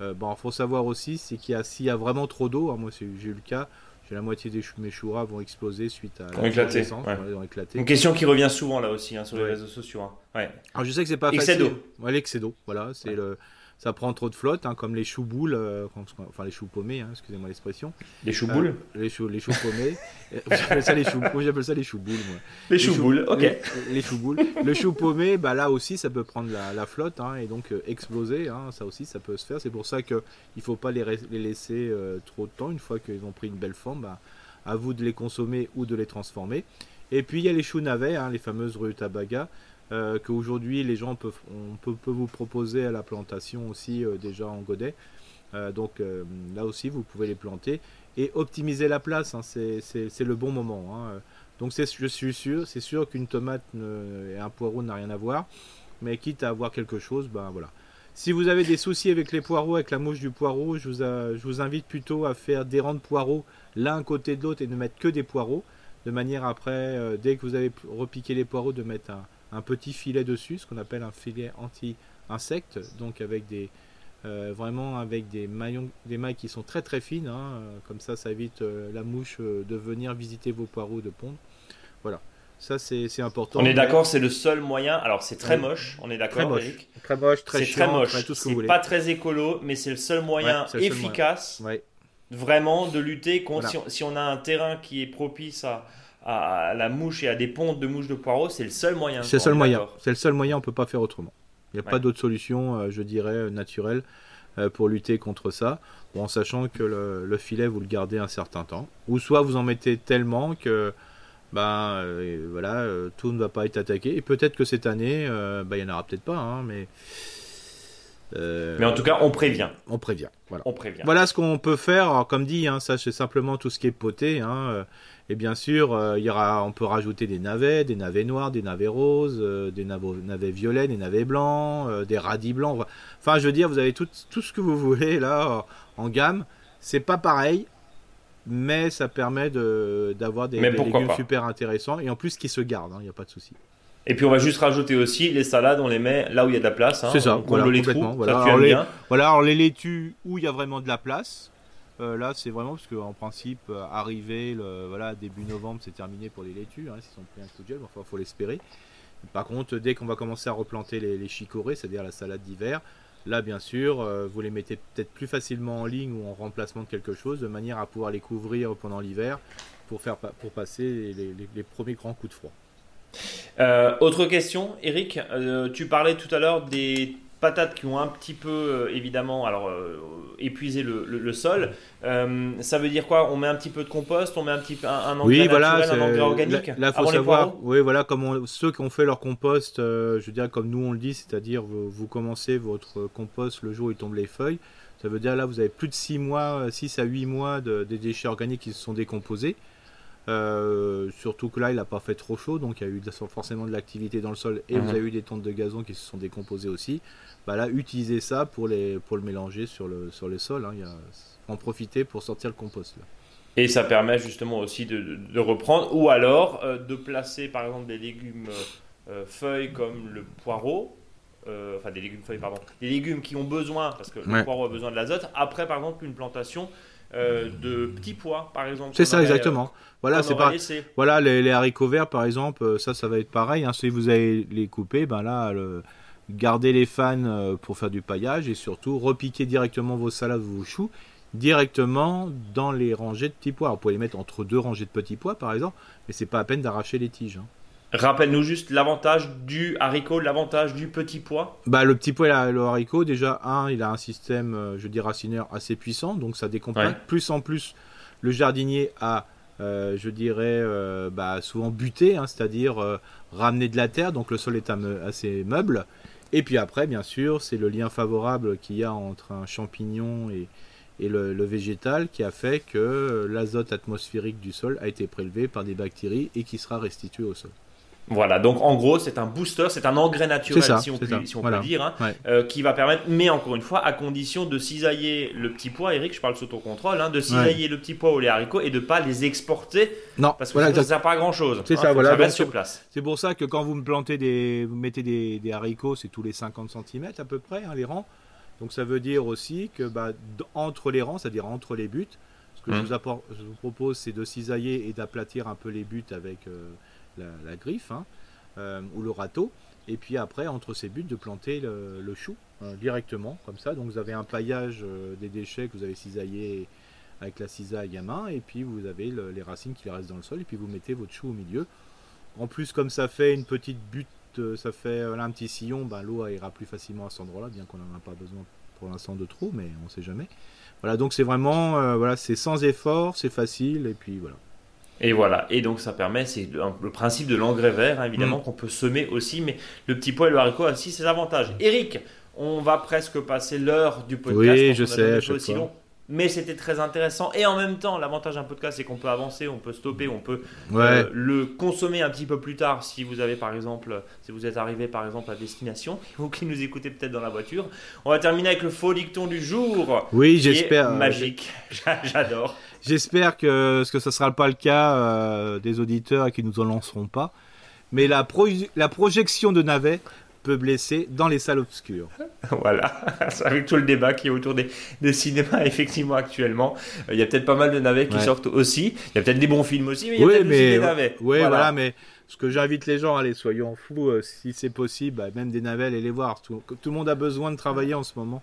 bon, il faut savoir aussi, c'est qu'il y a, s'il y a vraiment trop d'eau, hein, moi j'ai eu le cas, j'ai la moitié des mes choux vont exploser suite à la éclaté, Une question qui revient souvent là aussi hein, sur les réseaux sociaux. Hein. Ouais. Alors je sais que c'est pas excès facile. L'excès d'eau, voilà, c'est le ça prend trop de flotte, hein, comme les choux boules, euh, enfin les choux paumés, hein, excusez-moi l'expression. Les choux boules euh, Les choux, les choux paumés. j'appelle ça les choux, j'appelle ça les choux boules, moi. Les, choux boules, ok. Les, choux boules. Le chou paumé, bah là aussi, ça peut prendre la, flotte hein, et donc euh, exploser. ça aussi, ça peut se faire. C'est pour ça qu'il ne faut pas les, les laisser trop de temps. Une fois qu'ils ont pris une belle forme, bah, à vous de les consommer ou de les transformer. Et puis il y a les choux navets, les fameuses rutabaga. Euh, qu'aujourd'hui les gens peuvent, on peut, vous proposer à la plantation aussi euh, déjà en godet. Euh, donc là aussi vous pouvez les planter et optimiser la place, hein, c'est le bon moment. Hein. Donc je suis sûr, c'est sûr qu'une tomate et un poireau n'a rien à voir, mais quitte à avoir quelque chose, ben voilà. Si vous avez des soucis avec les poireaux, avec la mouche du poireau, je vous, je vous invite plutôt à faire des rangs de poireaux l'un côté de l'autre et ne mettre que des poireaux, de manière après, dès que vous avez repiqué les poireaux, de mettre un, un petit filet dessus, ce qu'on appelle un filet anti-insecte, donc avec des euh, vraiment avec des maillons, des mailles qui sont très très fines, hein, euh, comme ça ça évite euh, la mouche de venir visiter vos poireaux de pondre. Voilà, ça c'est important. On est d'accord, c'est le seul moyen. Alors c'est très moche, on est d'accord. Très moche, très moche, très très moche. C'est pas très écolo, mais c'est le seul moyen efficace, vraiment de lutter contre. si, on a un terrain qui est propice à à la mouche et à des pontes de mouches de poireaux, c'est le seul moyen. C'est le seul moyen. C'est le seul moyen, on peut pas faire autrement. Il n'y a pas d'autre solution, euh, je dirais, euh, naturelle euh, pour lutter contre ça, en sachant que le, filet, vous le gardez un certain temps. Ou soit vous en mettez tellement que ben, voilà, tout ne va pas être attaqué. Et peut-être que cette année, ben, il n'y en aura peut-être pas, hein, mais... mais en tout cas, on prévient. On prévient. Voilà. On prévient. Voilà ce qu'on peut faire. Alors, comme dit, hein, ça c'est simplement tout ce qui est poté. Hein, et bien sûr, euh, il y aura, on peut rajouter des navets, des navets noirs, des navets roses, euh, des navets, violets, des navets blancs, euh, des radis blancs. Enfin, je veux dire, vous avez tout, tout ce que vous voulez là en gamme. C'est pas pareil, mais ça permet d'avoir des, des légumes super intéressants et en plus qui se gardent, il hein, n'y a pas de souci. Et puis on va juste rajouter aussi les salades, on les met là où il y a de la place. Hein, c'est ça, voilà, les trous, voilà. alors, les, voilà, alors les laitues où il y a vraiment de la place, euh, là, c'est vraiment parce qu'en principe, euh, arriver le, voilà, début novembre, c'est terminé pour les laitues. Hein, S'ils ont pris un coup de enfin, faut l'espérer. Par contre, dès qu'on va commencer à replanter les, les chicorées, c'est-à-dire la salade d'hiver, là, bien sûr, euh, vous les mettez peut-être plus facilement en ligne ou en remplacement de quelque chose, de manière à pouvoir les couvrir pendant l'hiver pour, faire, pour passer les, premiers grands coups de froid. autre question, Eric, tu parlais tout à l'heure des patates qui ont un petit peu euh, évidemment alors euh, épuisé le, sol. Euh, ça veut dire quoi? On met un petit peu de compost, on met un petit un, un engrais oui, voilà, naturel, un engrais organique. Là, faut savoir. Oui, voilà, comme ceux qui ont fait leur compost, je veux dire comme nous on le dit, c'est-à-dire vous, commencez votre compost le jour où il tombe les feuilles. Ça veut dire là vous avez plus de 6 mois, 6 à 8 mois de, des déchets organiques qui se sont décomposés. Surtout que là, il n'a pas fait trop chaud, donc il y a eu forcément de l'activité dans le sol et vous mhm. avez eu des tontes de gazon qui se sont décomposées aussi bah là, utiliser ça pour, les, pour le mélanger sur le, sur les sols. Hein, y a, en profiter pour sortir le compost. Là. Et ça permet justement aussi de, de, reprendre, ou alors euh, de placer par exemple des légumes euh, euh, feuilles comme le poireau, enfin des légumes feuilles, pardon, des légumes qui ont besoin, parce que le poireau a besoin de l'azote, après par exemple une plantation de petits pois par exemple. C'est ça exactement. Voilà, c'est pas. Voilà les, les, haricots verts par exemple, ça ça va être pareil. Hein, si vous allez les couper, ben là le garder les fans euh, pour faire du paillage et surtout repiquer directement vos salades ou vos choux directement dans les rangées de petits pois. vous pouvez les mettre entre deux rangées de petits pois par exemple, mais c'est pas à peine d'arracher les tiges. Hein. Rappelle-nous juste l'avantage du haricot, l'avantage du petit pois. Bah le petit pois, le haricot, déjà un, il a un système, euh, je dis racineur assez puissant, donc ça décompacte. Plus en plus, le jardinier a, euh, je dirais, bah, souvent buté, hein, c'est-à-dire ramener de la terre, donc le sol est assez meuble. Et puis après, bien sûr, c'est le lien favorable qu'il y a entre un champignon et, le, végétal qui a fait que l'azote atmosphérique du sol a été prélevé par des bactéries et qui sera restitué au sol. Voilà, donc en gros, c'est un booster, c'est un engrais naturel, si on, peut, si on peut, dire, hein, euh, qui va permettre, mais encore une fois, à condition de cisailler le petit pois, Eric, je parle sous ton contrôle, hein, de cisailler le petit pois ou les haricots et de pas les exporter. Non, parce que ça ne sert pas à grand chose. C'est hein, ça, voilà. sur place. C'est pour ça que quand vous me plantez des, vous mettez des, haricots, c'est tous les 50 cm à peu près, les rangs. Donc ça veut dire aussi que bah, entre les rangs, c'est-à-dire entre les buts, ce que je, vous je, vous propose, c'est de cisailler et d'aplatir un peu les buts avec. Euh, la, griffe hein, euh, ou le râteau. Et puis après, entre ces buts, de planter le, chou euh, directement, comme ça. Donc vous avez un paillage euh, des déchets que vous avez cisaillé avec la cisaille à main. Et puis vous avez les racines qui restent dans le sol. Et puis vous mettez votre chou au milieu. En plus, comme ça fait une petite butte, ça fait un petit sillon, ben, l'eau ira plus facilement à cet endroit-là, bien qu'on n'en a pas besoin pour l'instant de trop, mais on sait jamais. Voilà, donc c'est vraiment, voilà, c'est sans effort, c'est facile, et puis voilà. Et voilà, et donc ça permet, c'est le, principe de l'engrais vert, hein, évidemment, mm. qu'on peut semer aussi, mais le petit pois et le haricot a aussi ses avantages. Eric, on va presque passer l'heure du podcast. Oui, je sais, aussi long, mais c'était très intéressant. Et en même temps, l'avantage d'un podcast, c'est qu'on peut avancer, on peut stopper, on peut euh, le consommer un petit peu plus tard si vous avez par exemple, si vous êtes arrivé par exemple à destination, ou qui nous écoutez peut-être dans la voiture. On va terminer avec le faux dicton du jour. Oui, j'espère. Magique, j'adore. J'espère que ce que ce sera pas le cas euh, des auditeurs et qu'ils nous en lanceront pas. Mais la, la projection de navets peut blesser dans les salles obscures. voilà, avec tout le débat qui est autour des, cinémas effectivement actuellement. Euh, il y a peut-être pas mal de navets qui sortent aussi. Il y a peut-être des bons films aussi, mais il y a peut-être aussi des navets. Oui, voilà. mais ce que j'invite les gens, allez, soyons fous, euh, si c'est possible, bah, même des navets, allez les voir. tout, le monde a besoin de travailler en ce moment.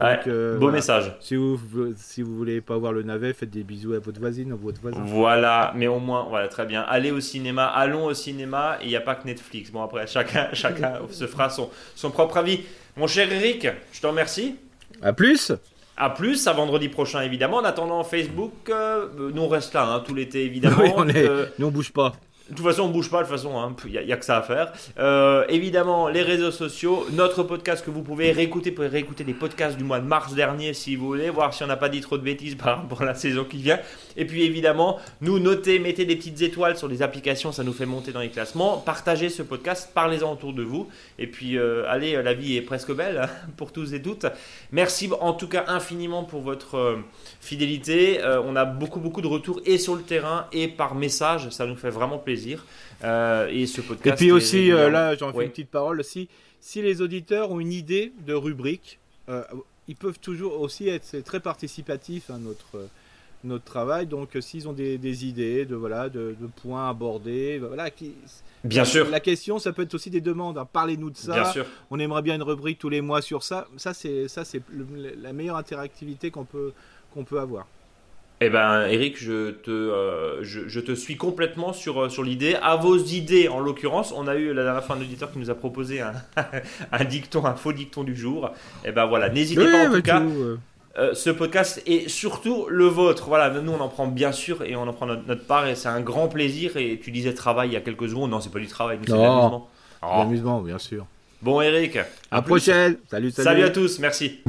Euh, beau message. Si vous si vous voulez pas voir le navet, faites des bisous à votre voisine ou votre voisin. Voilà, mais au moins, voilà, très bien. Allez au cinéma, allons au cinéma. Il n'y a pas que Netflix. Bon après, chacun chacun se fera son son propre avis. Mon cher Eric, je te remercie. À plus. À plus, à vendredi prochain évidemment. En attendant Facebook, euh, nous on reste là hein, tout l'été évidemment. on est, euh, nous on bouge pas. De toute façon, on bouge pas, de toute façon, il hein. n'y a, que ça à faire. Euh, évidemment, les réseaux sociaux, notre podcast que vous pouvez réécouter, pouvez réécouter les podcasts du mois de mars dernier si vous voulez, voir si on n'a pas dit trop de bêtises par rapport à la saison qui vient. Et puis évidemment, nous notez, mettez des petites étoiles sur les applications, ça nous fait monter dans les classements. Partagez ce podcast, parlez-en autour de vous. Et puis, euh, allez, la vie est presque belle hein, pour tous et toutes. Merci en tout cas infiniment pour votre euh, fidélité. on a beaucoup, beaucoup de retours et sur le terrain et par message, ça nous fait vraiment plaisir. Euh, et ce podcast. Et puis aussi, euh, là, j'en fais une petite parole aussi. Si les auditeurs ont une idée de rubrique, euh, ils peuvent toujours aussi être très participatifs à notre notre travail. Donc, s'ils ont des, idées de voilà de, points abordés, voilà. Qui, bien sûr. La question, ça peut être aussi des demandes. Hein. Parlez-nous de ça. Bien sûr. On aimerait bien une rubrique tous les mois sur ça. Ça, c'est ça, c'est la meilleure interactivité qu'on peut qu'on peut avoir. Eh ben, Eric, je te, euh, je, te suis complètement sur, euh, sur l'idée. À vos idées, en l'occurrence, on a eu la dernière fois un auditeur qui nous a proposé un, un dicton, un faux dicton du jour. Eh ben voilà, n'hésitez pas en tout cas. Euh, ce podcast et surtout le vôtre. Voilà, nous on en prend bien sûr et on en prend notre, part et c'est un grand plaisir. Et tu disais travail il y a quelques secondes, non, c'est pas du travail, c'est de l'amusement. L'amusement, bien sûr. Bon, Eric, à, la prochaine. Salut, salut. Salut à tous, merci.